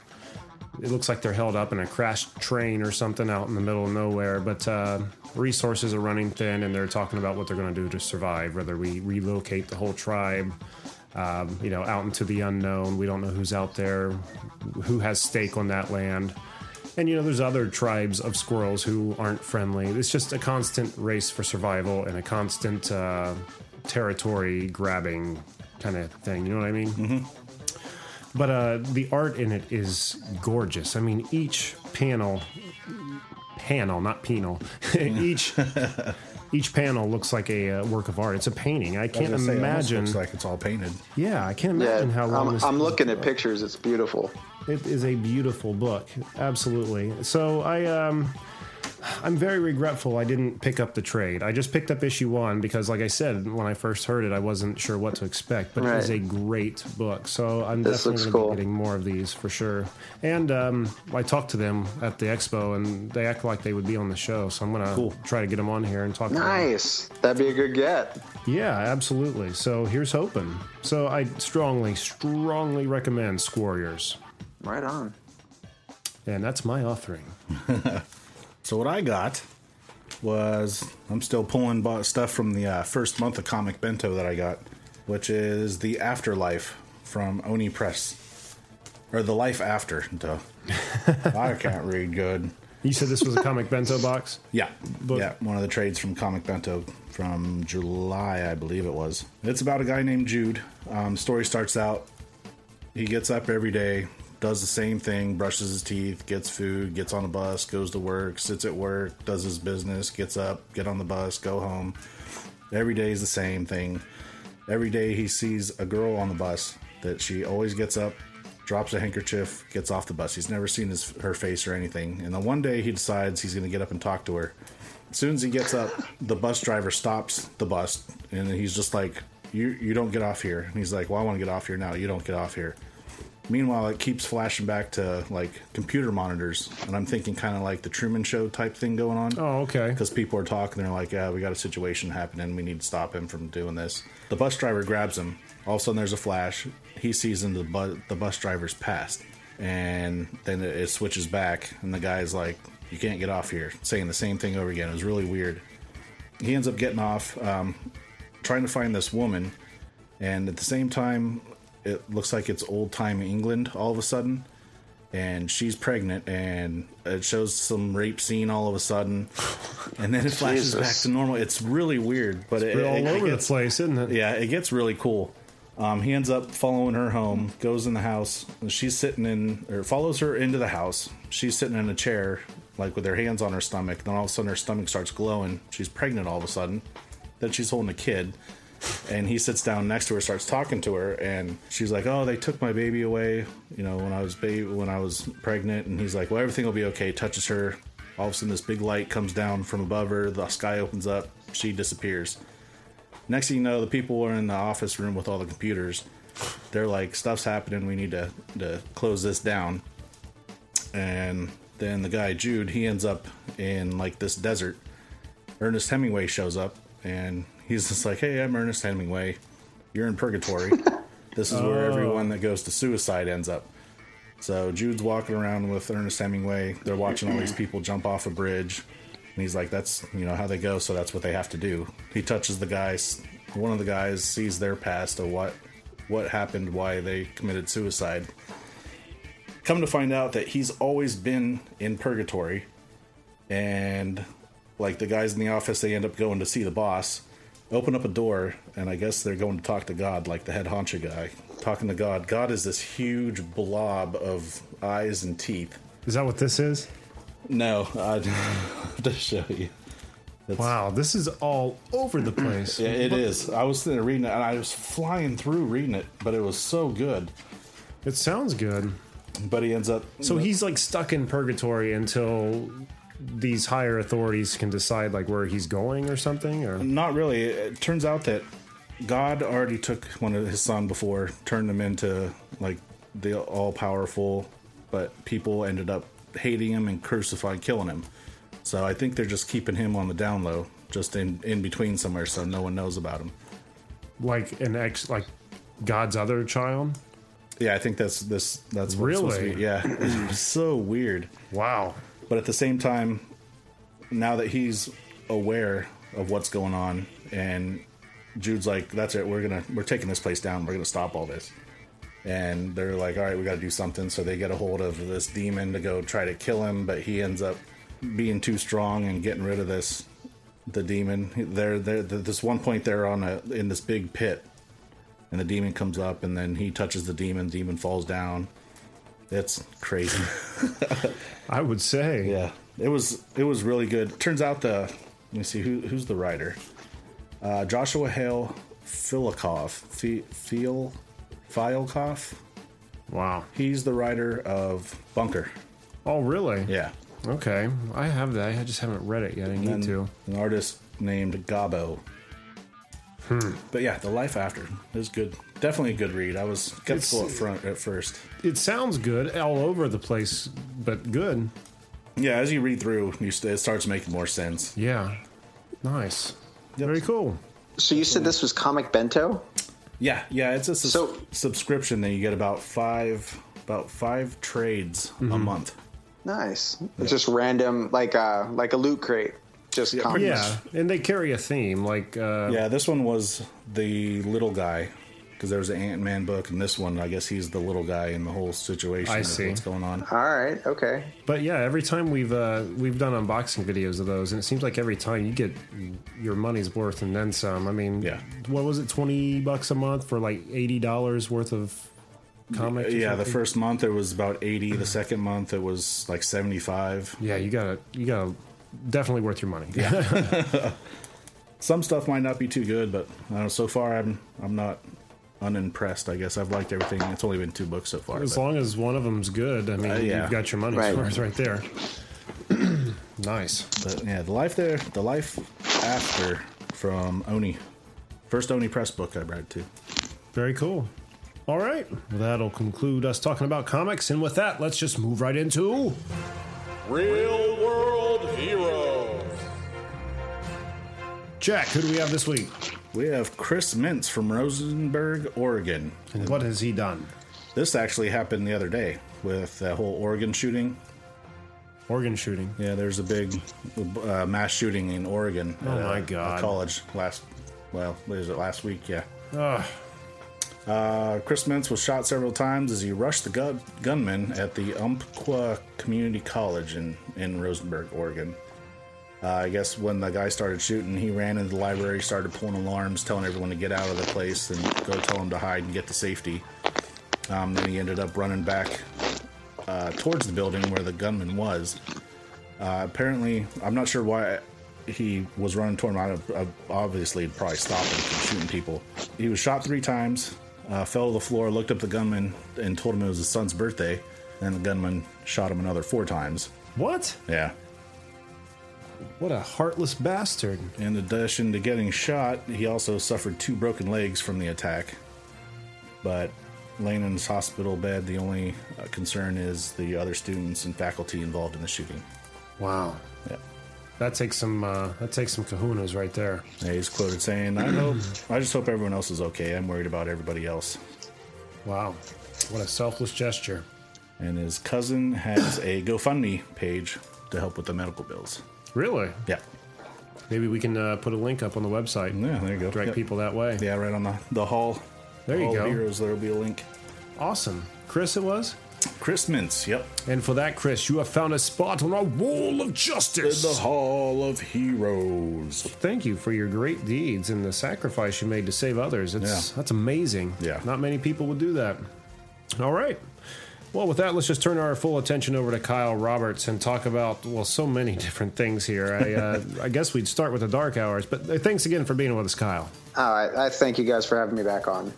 It looks like they're held up in a crashed train or something out in the middle of nowhere, but uh, resources are running thin, and they're talking about what they're going to do to survive. Whether we relocate the whole tribe, um, you know, out into the unknown. We don't know who's out there, who has stake on that land. And you know, there's other tribes of squirrels who aren't friendly. It's just a constant race for survival and a constant uh, territory grabbing kind of thing. You know what I mean? But uh, the art in it is gorgeous. I mean, each panel, panel, not penal, each each panel looks like a uh, work of art. It's a painting. I can't I was gonna say, it imagine. Looks like it's all painted. yeah, I can't Yeah, imagine how long I'm, this. I'm looking at pictures. It's beautiful. It is a beautiful book, absolutely. So I um, I'm very regretful I didn't pick up the trade. I just picked up issue one because, like I said, when I first heard it, I wasn't sure what to expect. But it is a great book, so I'm This definitely going to cool. be getting more of these for sure. And um, I talked to them at the expo, and they act like they would be on the show. So I'm going to Cool. try to get them on here and talk. to them. Nice. That'd be a good get. Yeah, absolutely. So here's hoping. So I strongly, strongly recommend Squarriors, Right on. and that's my offering. So what I got was I'm still pulling stuff from the uh, first month of Comic Bento that I got, which is the Afterlife from Oni Press, or the Life After. Duh. I can't read good. You said this was a comic bento box. Yeah, But- yeah, one of the trades from Comic Bento from July, I believe it was. It's about a guy named Jude. Um, story starts out. He gets up every day, does the same thing, brushes his teeth, gets food, gets on a bus, goes to work, sits at work, does his business, gets up, get on the bus, go home. Every day is the same thing. Every day he sees a girl on the bus that she always gets up, drops a handkerchief, gets off the bus. He's never seen his, her face or anything. And then one day he decides he's going to get up and talk to her. As soon as he gets up, the bus driver stops the bus and he's just like, "You you don't get off here." And he's like, "Well, I want to get off here now. You don't get off here." Meanwhile, it keeps flashing back to like computer monitors, and I'm thinking kind of like the Truman Show type thing going on Oh, okay. because people are talking. They're like, "Yeah, we got a situation happening. We need to stop him from doing this." The bus driver grabs him. All of a sudden, there's a flash. He sees into the, bu- the bus driver's past, and then it, it switches back, and the guy's like, "You can't get off here," saying the same thing over again. It was really weird. He ends up getting off, um, trying to find this woman, and at the same time, it looks like it's old time England all of a sudden. And she's pregnant and it shows some rape scene all of a sudden. And then it flashes Jesus. back to normal. It's really weird but it, all it- it over gets- the place, isn't it? yeah it gets really cool. Um, he ends up following her home goes in the house. And she's sitting in or follows her into the house. She's sitting in a chair like with her hands on her stomach. Then all of a sudden her stomach starts glowing. She's pregnant all of a sudden. Then she's holding a kid And he sits down next to her, starts talking to her, and she's like, "Oh, they took my baby away, you know, when I was baby when I was pregnant." And he's like, "Well, everything will be okay." Touches her. All of a sudden, this big light comes down from above her. The sky opens up. She disappears. Next thing you know, the people are in the office room with all the computers. They're like, "Stuff's happening. We need to to close this down." And then the guy Jude, he ends up in like this desert. Ernest Hemingway shows up, and he's just like, "Hey, I'm Ernest Hemingway. You're in purgatory. this is where everyone oh. that goes to suicide ends up." So Jude's walking around with Ernest Hemingway. They're watching all these people jump off a bridge, and he's like, "That's you know how they go, so that's what they have to do." He touches the guys. One of the guys sees their past of what what happened, why they committed suicide. Come to find out that he's always been in purgatory, and like the guys in the office, they end up going to see the boss, open up a door, and I guess they're going to talk to God, like the head honcho guy, talking to God. God is this huge blob of eyes and teeth. Is that what this is? No, I to show you. It's- Wow, this is all over the place. Yeah, it is. I was sitting there reading it, and I was flying through reading it, but it was so good. It sounds good. But he ends up. So he's like stuck in purgatory until these higher authorities can decide like where he's going or something or Not really. It turns out that God already took one of his son before, turned him into like the all powerful, but people ended up hating him and crucifying, killing him. So I think they're just keeping him on the down low, just in in between somewhere, so no one knows about him. like an ex like God's other child. Yeah, I think that's this. That's what's supposed to Really? Yeah, it's so weird. Wow. But at the same time, now that he's aware of what's going on, and Jude's like, "That's it. We're gonna we're taking this place down. We're gonna stop all this." And they're like, "All right, we got to do something." So they get a hold of this demon to go try to kill him, but he ends up being too strong and getting rid of this the demon. They're this one point they're on a in this big pit, and the demon comes up, and then he touches the demon. Demon falls down. It's crazy. I would say. Yeah, it was it was really good. Turns out the let me see who who's the writer. Uh, Joshua Hale Filikov, Fi- Feel Fialkov. Wow. He's the writer of Bunker. Oh, really? Yeah, Okay. I have that. I just haven't read it yet. I need to. an artist named Gabo. Hmm. But yeah, the life after is good. Definitely a good read. I was skeptical It's- at front at first. It sounds good all over the place, but good. Yeah, as you read through, you st- it starts making more sense. Yeah. Nice. Yep. Very cool. So you said this was Comic Bento? Yeah, yeah, it's a sus- So- subscription that you get about five about five trades Mm-hmm. a month. Nice. It's just random, like a like a loot crate. Just comics. Yeah, and they carry a theme like uh, Yeah, this one was the little guy because there was an Ant Man book, and this one, I guess he's the little guy in the whole situation. I see. what's going on. All right. Okay. But yeah, every time we've uh, we've done unboxing videos of those, and it seems like every time you get your money's worth and then some. I mean, Yeah. what was it, twenty bucks a month for like eighty dollars worth of comics? or Yeah, the first month it was about eighty. The second month it was like seventy five. Yeah, you gotta you gotta definitely worth your money. Some stuff might not be too good, but I don't know, so far I'm I'm not unimpressed. I guess I've liked everything. It's only been two books so far. as but- long as one of them's good, I mean, Uh, yeah. you've got your money's Right. worth right there. nice. But yeah, the life there, the life after from Oni, first Oni press book I read too. Very cool. All right. Well, that'll conclude us talking about comics. And with that, let's just move right into. Real Jack, who do we have this week? We have Chris Mintz from Roseburg, Oregon. And what has he done? This actually happened the other day with that whole Oregon shooting. Oregon shooting. Yeah, there's a big uh, mass shooting in Oregon. Oh at my God. college last, well, what is it last week? Yeah. Ugh. Uh, Chris Mintz was shot several times as he rushed the gun- gunman at the Umpqua Community College in, in Roseburg, Oregon. Uh, I guess when the guy started shooting, he ran into the library, started pulling alarms, telling everyone to get out of the place and go tell them to hide and get to safety. Um, then he ended up running back uh, towards the building where the gunman was. Uh, apparently, I'm not sure why he was running toward him. Obviously probably stopped him from shooting people. He was shot three times, uh, fell to the floor, looked up the gunman, and told him it was his son's birthday. And the gunman shot him another four times. What? Yeah. What a heartless bastard. In addition to getting shot, he also suffered two broken legs from the attack. But laying in his hospital bed, the only uh, concern is the other students and faculty involved in the shooting. Wow. Yeah. That takes some uh, that takes some kahunas right there. Yeah, he's quoted saying, "I hope, I just hope everyone else is okay. I'm worried about everybody else." Wow. What a selfless gesture. And his cousin has a GoFundMe page to help with the medical bills. Really? Yeah, Maybe we can uh, put a link up on the website. yeah, there you go. Direct Yep. people that way. Yeah, right on the the hall. There you hall of go. Heroes. There will be a link. Awesome. Chris, it was? Chris Mintz. Yep. And for that, Chris, you have found a spot on our wall of justice. In The Hall of Heroes. Thank you for your great deeds and the sacrifice you made to save others. It's, Yeah. That's amazing. Yeah. Not many people would do that. All right. Well, with that, let's just turn our full attention over to Kyle Roberts and talk about, well, so many different things here. I, uh, I guess we'd start with the dark hours, but uh, thanks again for being with us, Kyle. All right, I thank you guys for having me back on.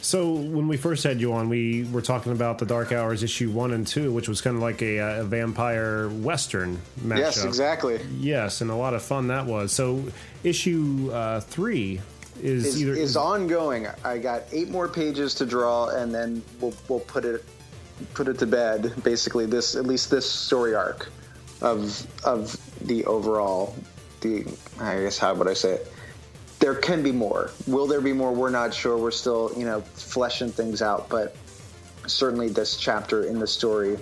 So when we first had you on, we were talking about the Dark Hours issue one and two, which was kind of like a, uh, a vampire western matchup. Yes, exactly. Yes, and a lot of fun that was. So issue uh, three is, Is, either is ongoing. I got eight more pages to draw, and then we'll we'll put it put it to bed. Basically, this at least this story arc of of the overall the I guess how would I say it. There can be more. Will there be more? We're not sure. We're still, you know, fleshing things out. But certainly, this chapter in the story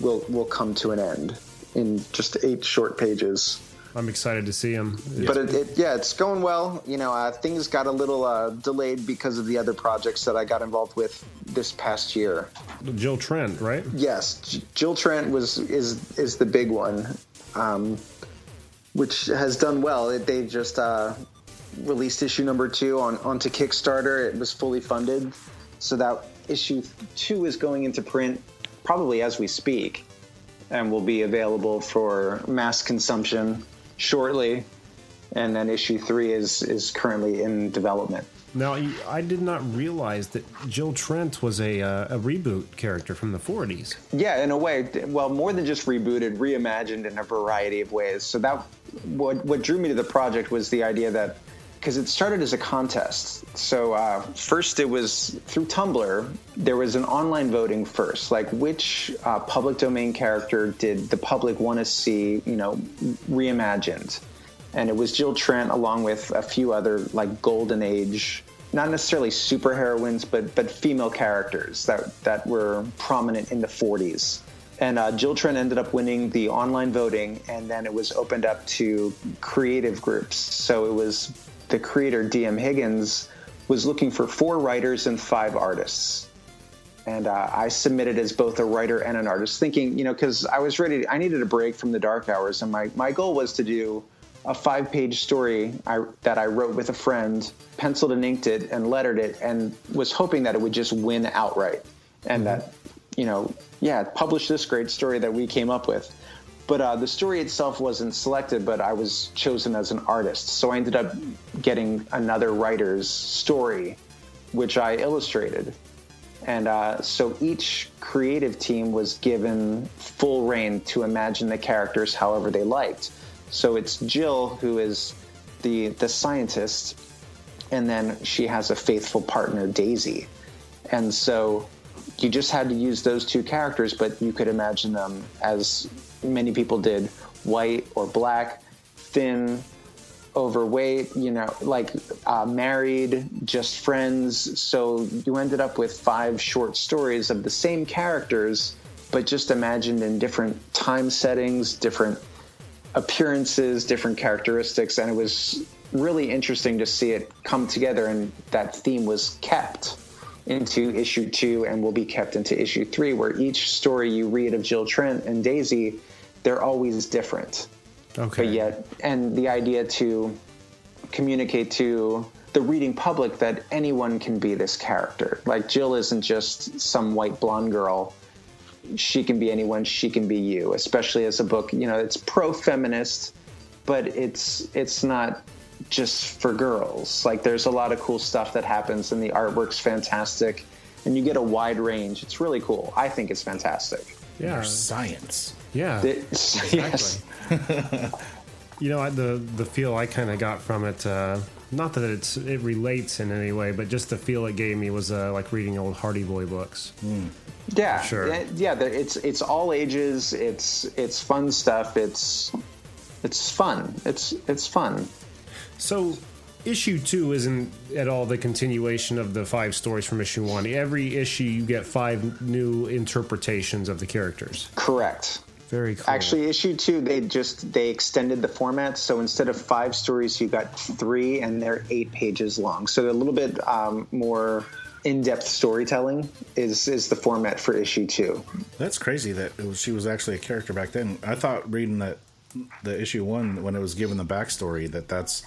will will come to an end in just eight short pages. I'm excited to see him. But it, it, yeah, it's going well. You know, uh, things got a little uh, delayed because of the other projects that I got involved with this past year. Jill Trent, right? Yes, J- Jill Trent was is is the big one, um, which has done well. It, they just uh, released issue number two on onto Kickstarter. It was fully funded, so that issue two is going into print probably as we speak, and will be available for mass consumption shortly. And then issue three is is currently in development. Now, I did not realize that Jill Trent was a, uh, a reboot character from the 40s. Yeah, in a way, well, more than just rebooted, reimagined in a variety of ways. So that what what drew me to the project was the idea that because it started as a contest. So uh, first, it was through Tumblr. There was an online voting first, like which uh, public domain character did the public want to see, you know, reimagined, and it was Jill Trent along with a few other like golden age not necessarily super heroines, but but female characters that that were prominent in the 40s. And uh, Jill Trent ended up winning the online voting, and then it was opened up to creative groups. So it was the creator DM Higgins was looking for four writers and five artists. And uh, I submitted as both a writer and an artist, thinking, you know, because I was ready, I needed a break from the dark hours, and my, my goal was to do a five page story I, that I wrote with a friend, penciled and inked it, and lettered it, and was hoping that it would just win outright. And that, you know, yeah, publish this great story that we came up with. But uh, the story itself wasn't selected, but I was chosen as an artist. So I ended up getting another writer's story, which I illustrated. And uh, so each creative team was given full reign to imagine the characters however they liked. So it's Jill who is the the scientist, and then she has a faithful partner, Daisy. And so you just had to use those two characters, but you could imagine them as many people did white or black, thin, overweight, you know, like uh, married, just friends. So you ended up with five short stories of the same characters, but just imagined in different time settings, different appearances, different characteristics. And it was really interesting to see it come together, and that theme was kept into issue two and will be kept into issue three, where each story you read of Jill Trent and Daisy, they're always different. Okay. but yet and the idea to communicate to the reading public that anyone can be this character. Like jill isn't just some white blonde girl. She can be anyone. She can be you especially as a book you know it's pro-feminist but it's it's not just for girls. Like there's a lot of cool stuff that happens, and the artwork's fantastic, and you get a wide range. It's really cool. I think it's fantastic. Yeah, There's science. yeah. It- yes. You know, I- the the feel I kind of got from it, uh, not that it's it relates in any way, but just the feel it gave me was uh, like reading old Hardy Boy books. Yeah, Sure. yeah, yeah. It's it's all ages. It's it's fun stuff. It's it's fun. It's it's fun. So, issue two isn't at all the continuation of the five stories from issue one. Every issue, you get five new interpretations of the characters. Correct. Very cool. Actually, issue two, they just they extended the format. So instead of five stories, you got three, and they're eight pages long. So a little bit um, more in-depth storytelling is is the format for issue two. That's crazy that it was, she was actually a character back then. I thought reading that the issue one when it was given the backstory that that's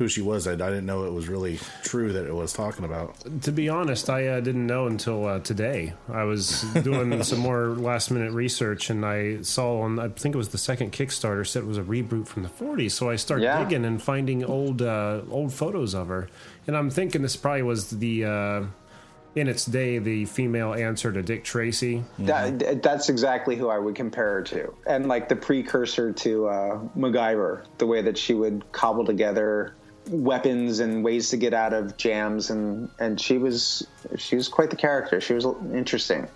who she was. I, I didn't know it was really true that it was talking about. to be honest, I uh, didn't know until uh, today. I was doing some more last minute research, and I saw on I think it was the second Kickstarter said it was a reboot from the '40s. So I started Yeah. digging and finding old uh, old photos of her, and I'm thinking this probably was the. Uh, in its day, the female answer to Dick Tracy. That that's exactly who I would compare her to, and like the precursor to uh, MacGyver, the way that she would cobble together weapons and ways to get out of jams, and and she was she was quite the character. She was interesting.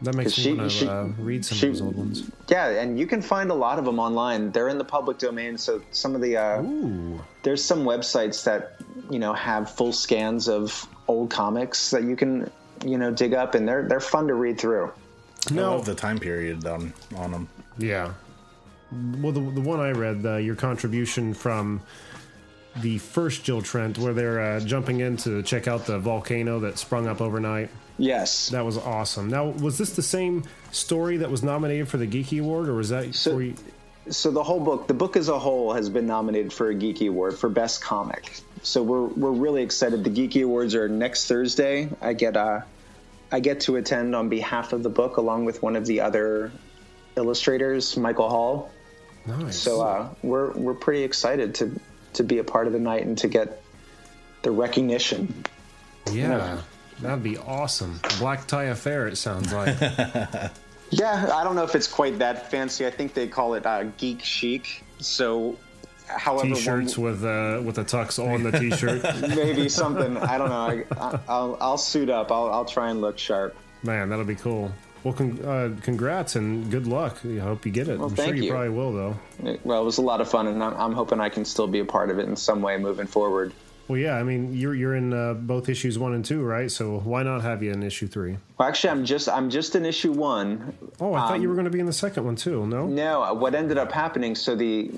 That makes me She- want she- to uh, read some she- of those old ones. Yeah, and you can find a lot of them online. They're in the public domain, so some of the uh, there's some websites that you know have full scans of old comics that you can you know dig up, and they're they're fun to read through. I No. love the time period on on them. Yeah. Well, the, the one I read, uh, your contribution from the first Jill Trent, where they're uh, jumping in to check out the volcano that sprung up overnight. Yes, That was awesome. Now, was this the same story that was nominated for the Geekie Award, or was that So- you? so the whole book, the book as a whole, has been nominated for a Geekie Award for Best Comic. So we're we're really excited. The Geekie Awards are next Thursday. I get uh, I get to attend on behalf of the book along with one of the other illustrators, Michael Hall. Nice. So uh, we're we're pretty excited to to be a part of the night and to get the recognition. yeah, that'd be awesome. Black tie affair. It sounds like. Yeah, I don't know if it's quite that fancy. I think they call it uh, geek chic. So, however, T-shirts with uh, with the tux on the T-shirt. maybe something. I don't know. I, I, I'll I'll suit up. I'll I'll try and look sharp. Man, that'll be cool. Well, con- uh, congrats and good luck. I hope you get it. Well, I'm thank sure you, you. probably will, though. It- well, it was a lot of fun, and I'm, I'm hoping I can still be a part of it in some way moving forward. Well, yeah. I mean, you're you're in uh, both issues one and two, right? So why not have you in issue three? Well, actually, I'm just I'm just in issue one. Oh, I thought Um, you were going to be in the second one too. No. No, what ended up happening? So the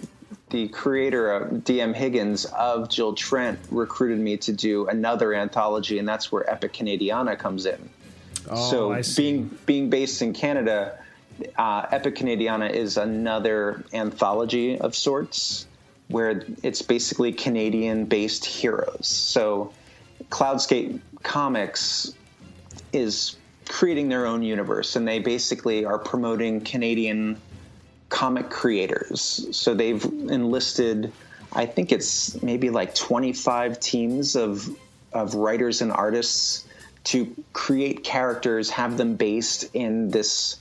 the creator of DM Higgins of Jill Trent recruited me to do another anthology, and that's where Epic Canadiana comes in. Oh, so being being based in Canada, uh, Epic Canadiana is another anthology of sorts where it's basically Canadian based heroes. So Cloudscape Comics is creating their own universe and they basically are promoting Canadian comic creators. So they've enlisted I think it's maybe like 25 teams of of writers and artists to create characters, have them based in this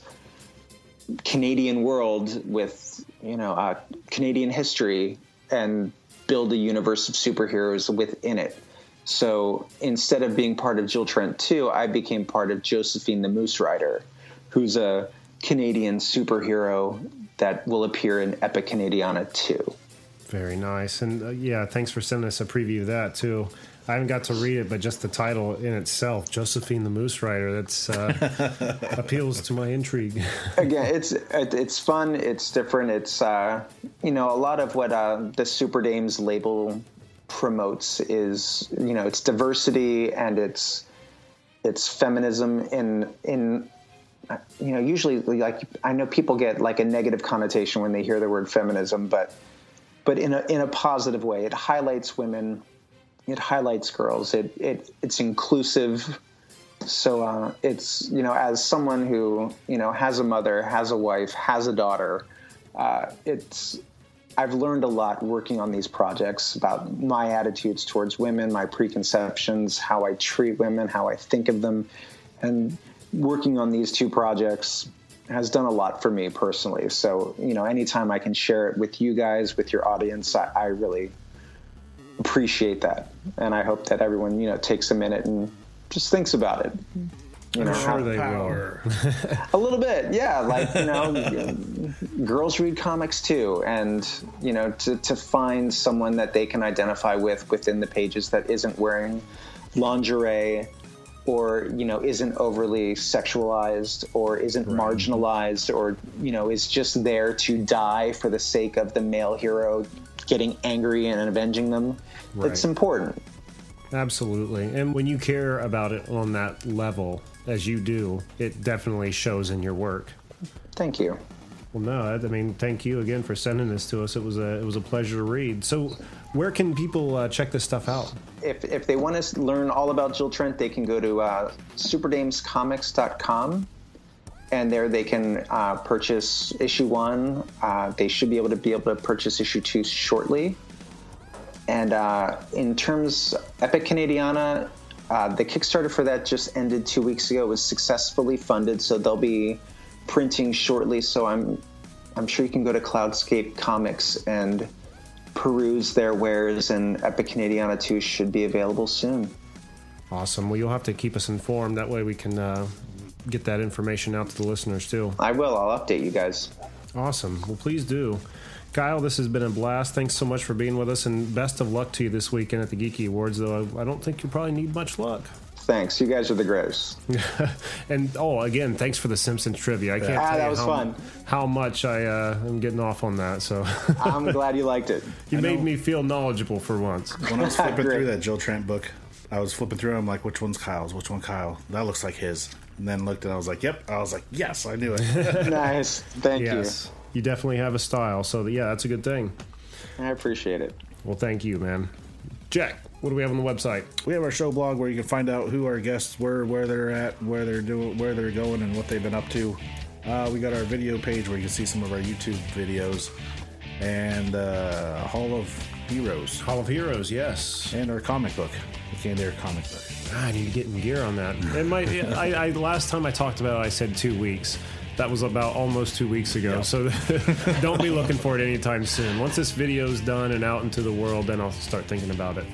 Canadian world with you know uh, Canadian history and build a universe of superheroes within it. So instead of being part of Jill Trent 2, I became part of Josephine the Moose Rider, who's a Canadian superhero that will appear in Epic Canadiana 2. Very nice. And uh, yeah, thanks for sending us a preview of that too. I haven't got to read it, but just the title in itself, Josephine the Moose Rider, that's uh, appeals to my intrigue. Again, it's it, it's fun. It's different. It's uh, you know a lot of what uh, the Super Dames label promotes is you know it's diversity and it's it's feminism in in uh, you know usually like I know people get like a negative connotation when they hear the word feminism, but but in a in a positive way. It highlights women. It highlights girls. It it it's inclusive. So uh, it's you know as someone who you know has a mother, has a wife, has a daughter, uh, it's I've learned a lot working on these projects about my attitudes towards women, my preconceptions, how I treat women, how I think of them, and working on these two projects has done a lot for me personally. So, you know, anytime I can share it with you guys, with your audience, I, I really appreciate that. And I hope that everyone, you know, takes a minute and just thinks about it. You know, I'm sure they Power. a little bit, yeah. Like you know, girls read comics too, and you know, to to find someone that they can identify with within the pages that isn't wearing lingerie, or you know, isn't overly sexualized, or isn't marginalized, or you know, is just there to die for the sake of the male hero getting angry and avenging them. It's important. Absolutely. And when you care about it on that level, as you do, it definitely shows in your work. Thank you. Well, no, I I mean, thank you again for sending this to us. It was a it was a pleasure to read. So, where can people uh, check this stuff out? if, if they want to learn all about Jill Trent, they can go to uh, superdamescomics.com. And there they can uh, purchase issue one. Uh, they should be able to be able to purchase issue two shortly. And uh, in terms Epic Canadiana, uh, the Kickstarter for that just ended two weeks ago. It was successfully funded, so they'll be printing shortly. So I'm I'm sure you can go to Cloudscape Comics and peruse their wares, and Epic Canadiana 2 should be available soon. Awesome. Well, you'll have to keep us informed. That way, we can uh, get that information out to the listeners too. I will. I'll update you guys. Awesome. Well, please do. Kyle, this has been a blast. Thanks so much for being with us, and best of luck to you this weekend at the Geekie Awards. Though I I don't think you probably need much luck. Thanks. You guys are the greatest. And oh, again, thanks for the Simpsons trivia. I can't Ah, tell that you was how, fun. how much I uh, am getting off on that. So I'm glad you liked it. you made me feel knowledgeable for once. When I was flipping through that Jill Trent book, I was flipping through. I'm like, which one's Kyle's? Which one Kyle? That looks like his. And then looked and I was like, yep. I was like, yes, I knew it. nice. Thank Yes, you definitely have a style. So yeah, that's a good thing. I appreciate it. Well, thank you, man. Jack, what do we have on the website? we have our show blog where you can find out who our guests were, where they're at, where they're doing, where they're going, and what they've been up to. Uh, we got our video page where you can see some of our YouTube videos, and uh, Hall of Heroes, Hall of Heroes, yes. and our comic book, the Canned Air comic book. I need to get in gear on that. It might. I, I last time I talked about it, I said two weeks. That was about almost two weeks ago. So don't be looking for it anytime soon. Once this video's done and out into the world, then I'll start thinking about it.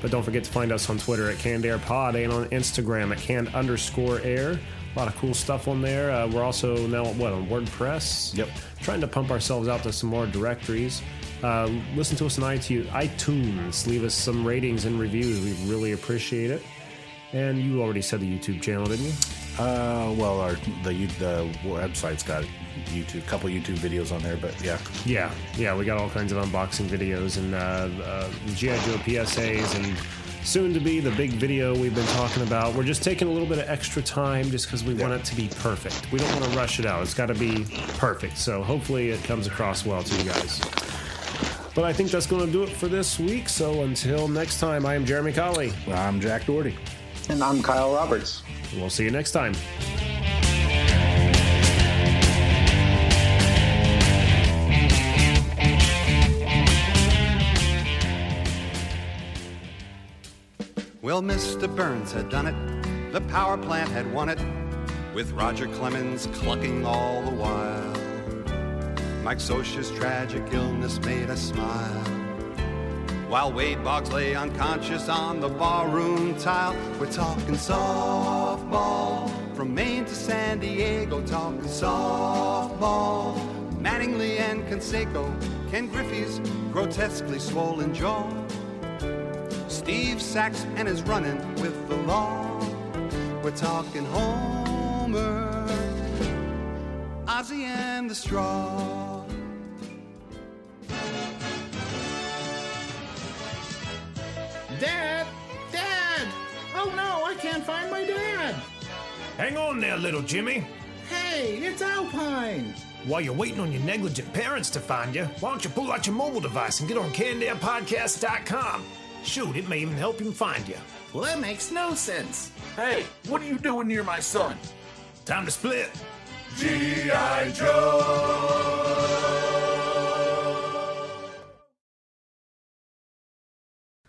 But don't forget to find us on Twitter at Canned Air Pod and on Instagram at canned underscore air. A lot of cool stuff on there. Uh, we're also now what on WordPress. Yep. Trying to pump ourselves out to some more directories. Uh, listen to us on iTunes. Leave us some ratings and reviews. We really appreciate it. And you already said the YouTube channel, didn't you? Uh, well, our the the website's got YouTube, a couple YouTube videos on there, but yeah, Yeah, yeah, we got all kinds of unboxing videos and uh, uh, GI Joe PSAs and soon to be the big video we've been talking about. We're just taking a little bit of extra time just because we want it to be perfect. We don't want to rush it out. It's got to be perfect. So hopefully it comes across well to you guys. But I think that's going to do it for this week. So until next time, I am Jeremy Colley. I'm Jack Doherty. And I'm Kyle Roberts. We'll see you next time. Well, Mr. Burns had done it. The power plant had won it, with Roger Clemens clucking all the while. Mike Scioscia's tragic illness made us smile. While Wade Boggs lay unconscious on the barroom tile, we're talking softball. From Maine to San Diego, talking softball. Mattingly and Canseco, Ken Griffey's grotesquely swollen jaw. Steve Sax and his running with the law. We're talking Homer, Ozzie and the Straw. Dad! Dad! Oh no, I can't find my dad! Hang on there, little Jimmy. Hey, it's Alpine! While you're waiting on your negligent parents to find you, why don't you pull out your mobile device and get on CannedAirPodcast.com? Shoot, it may even help him find you. Well, that makes no sense. Hey, what are you doing near my son? Time to split. G.I. Joe!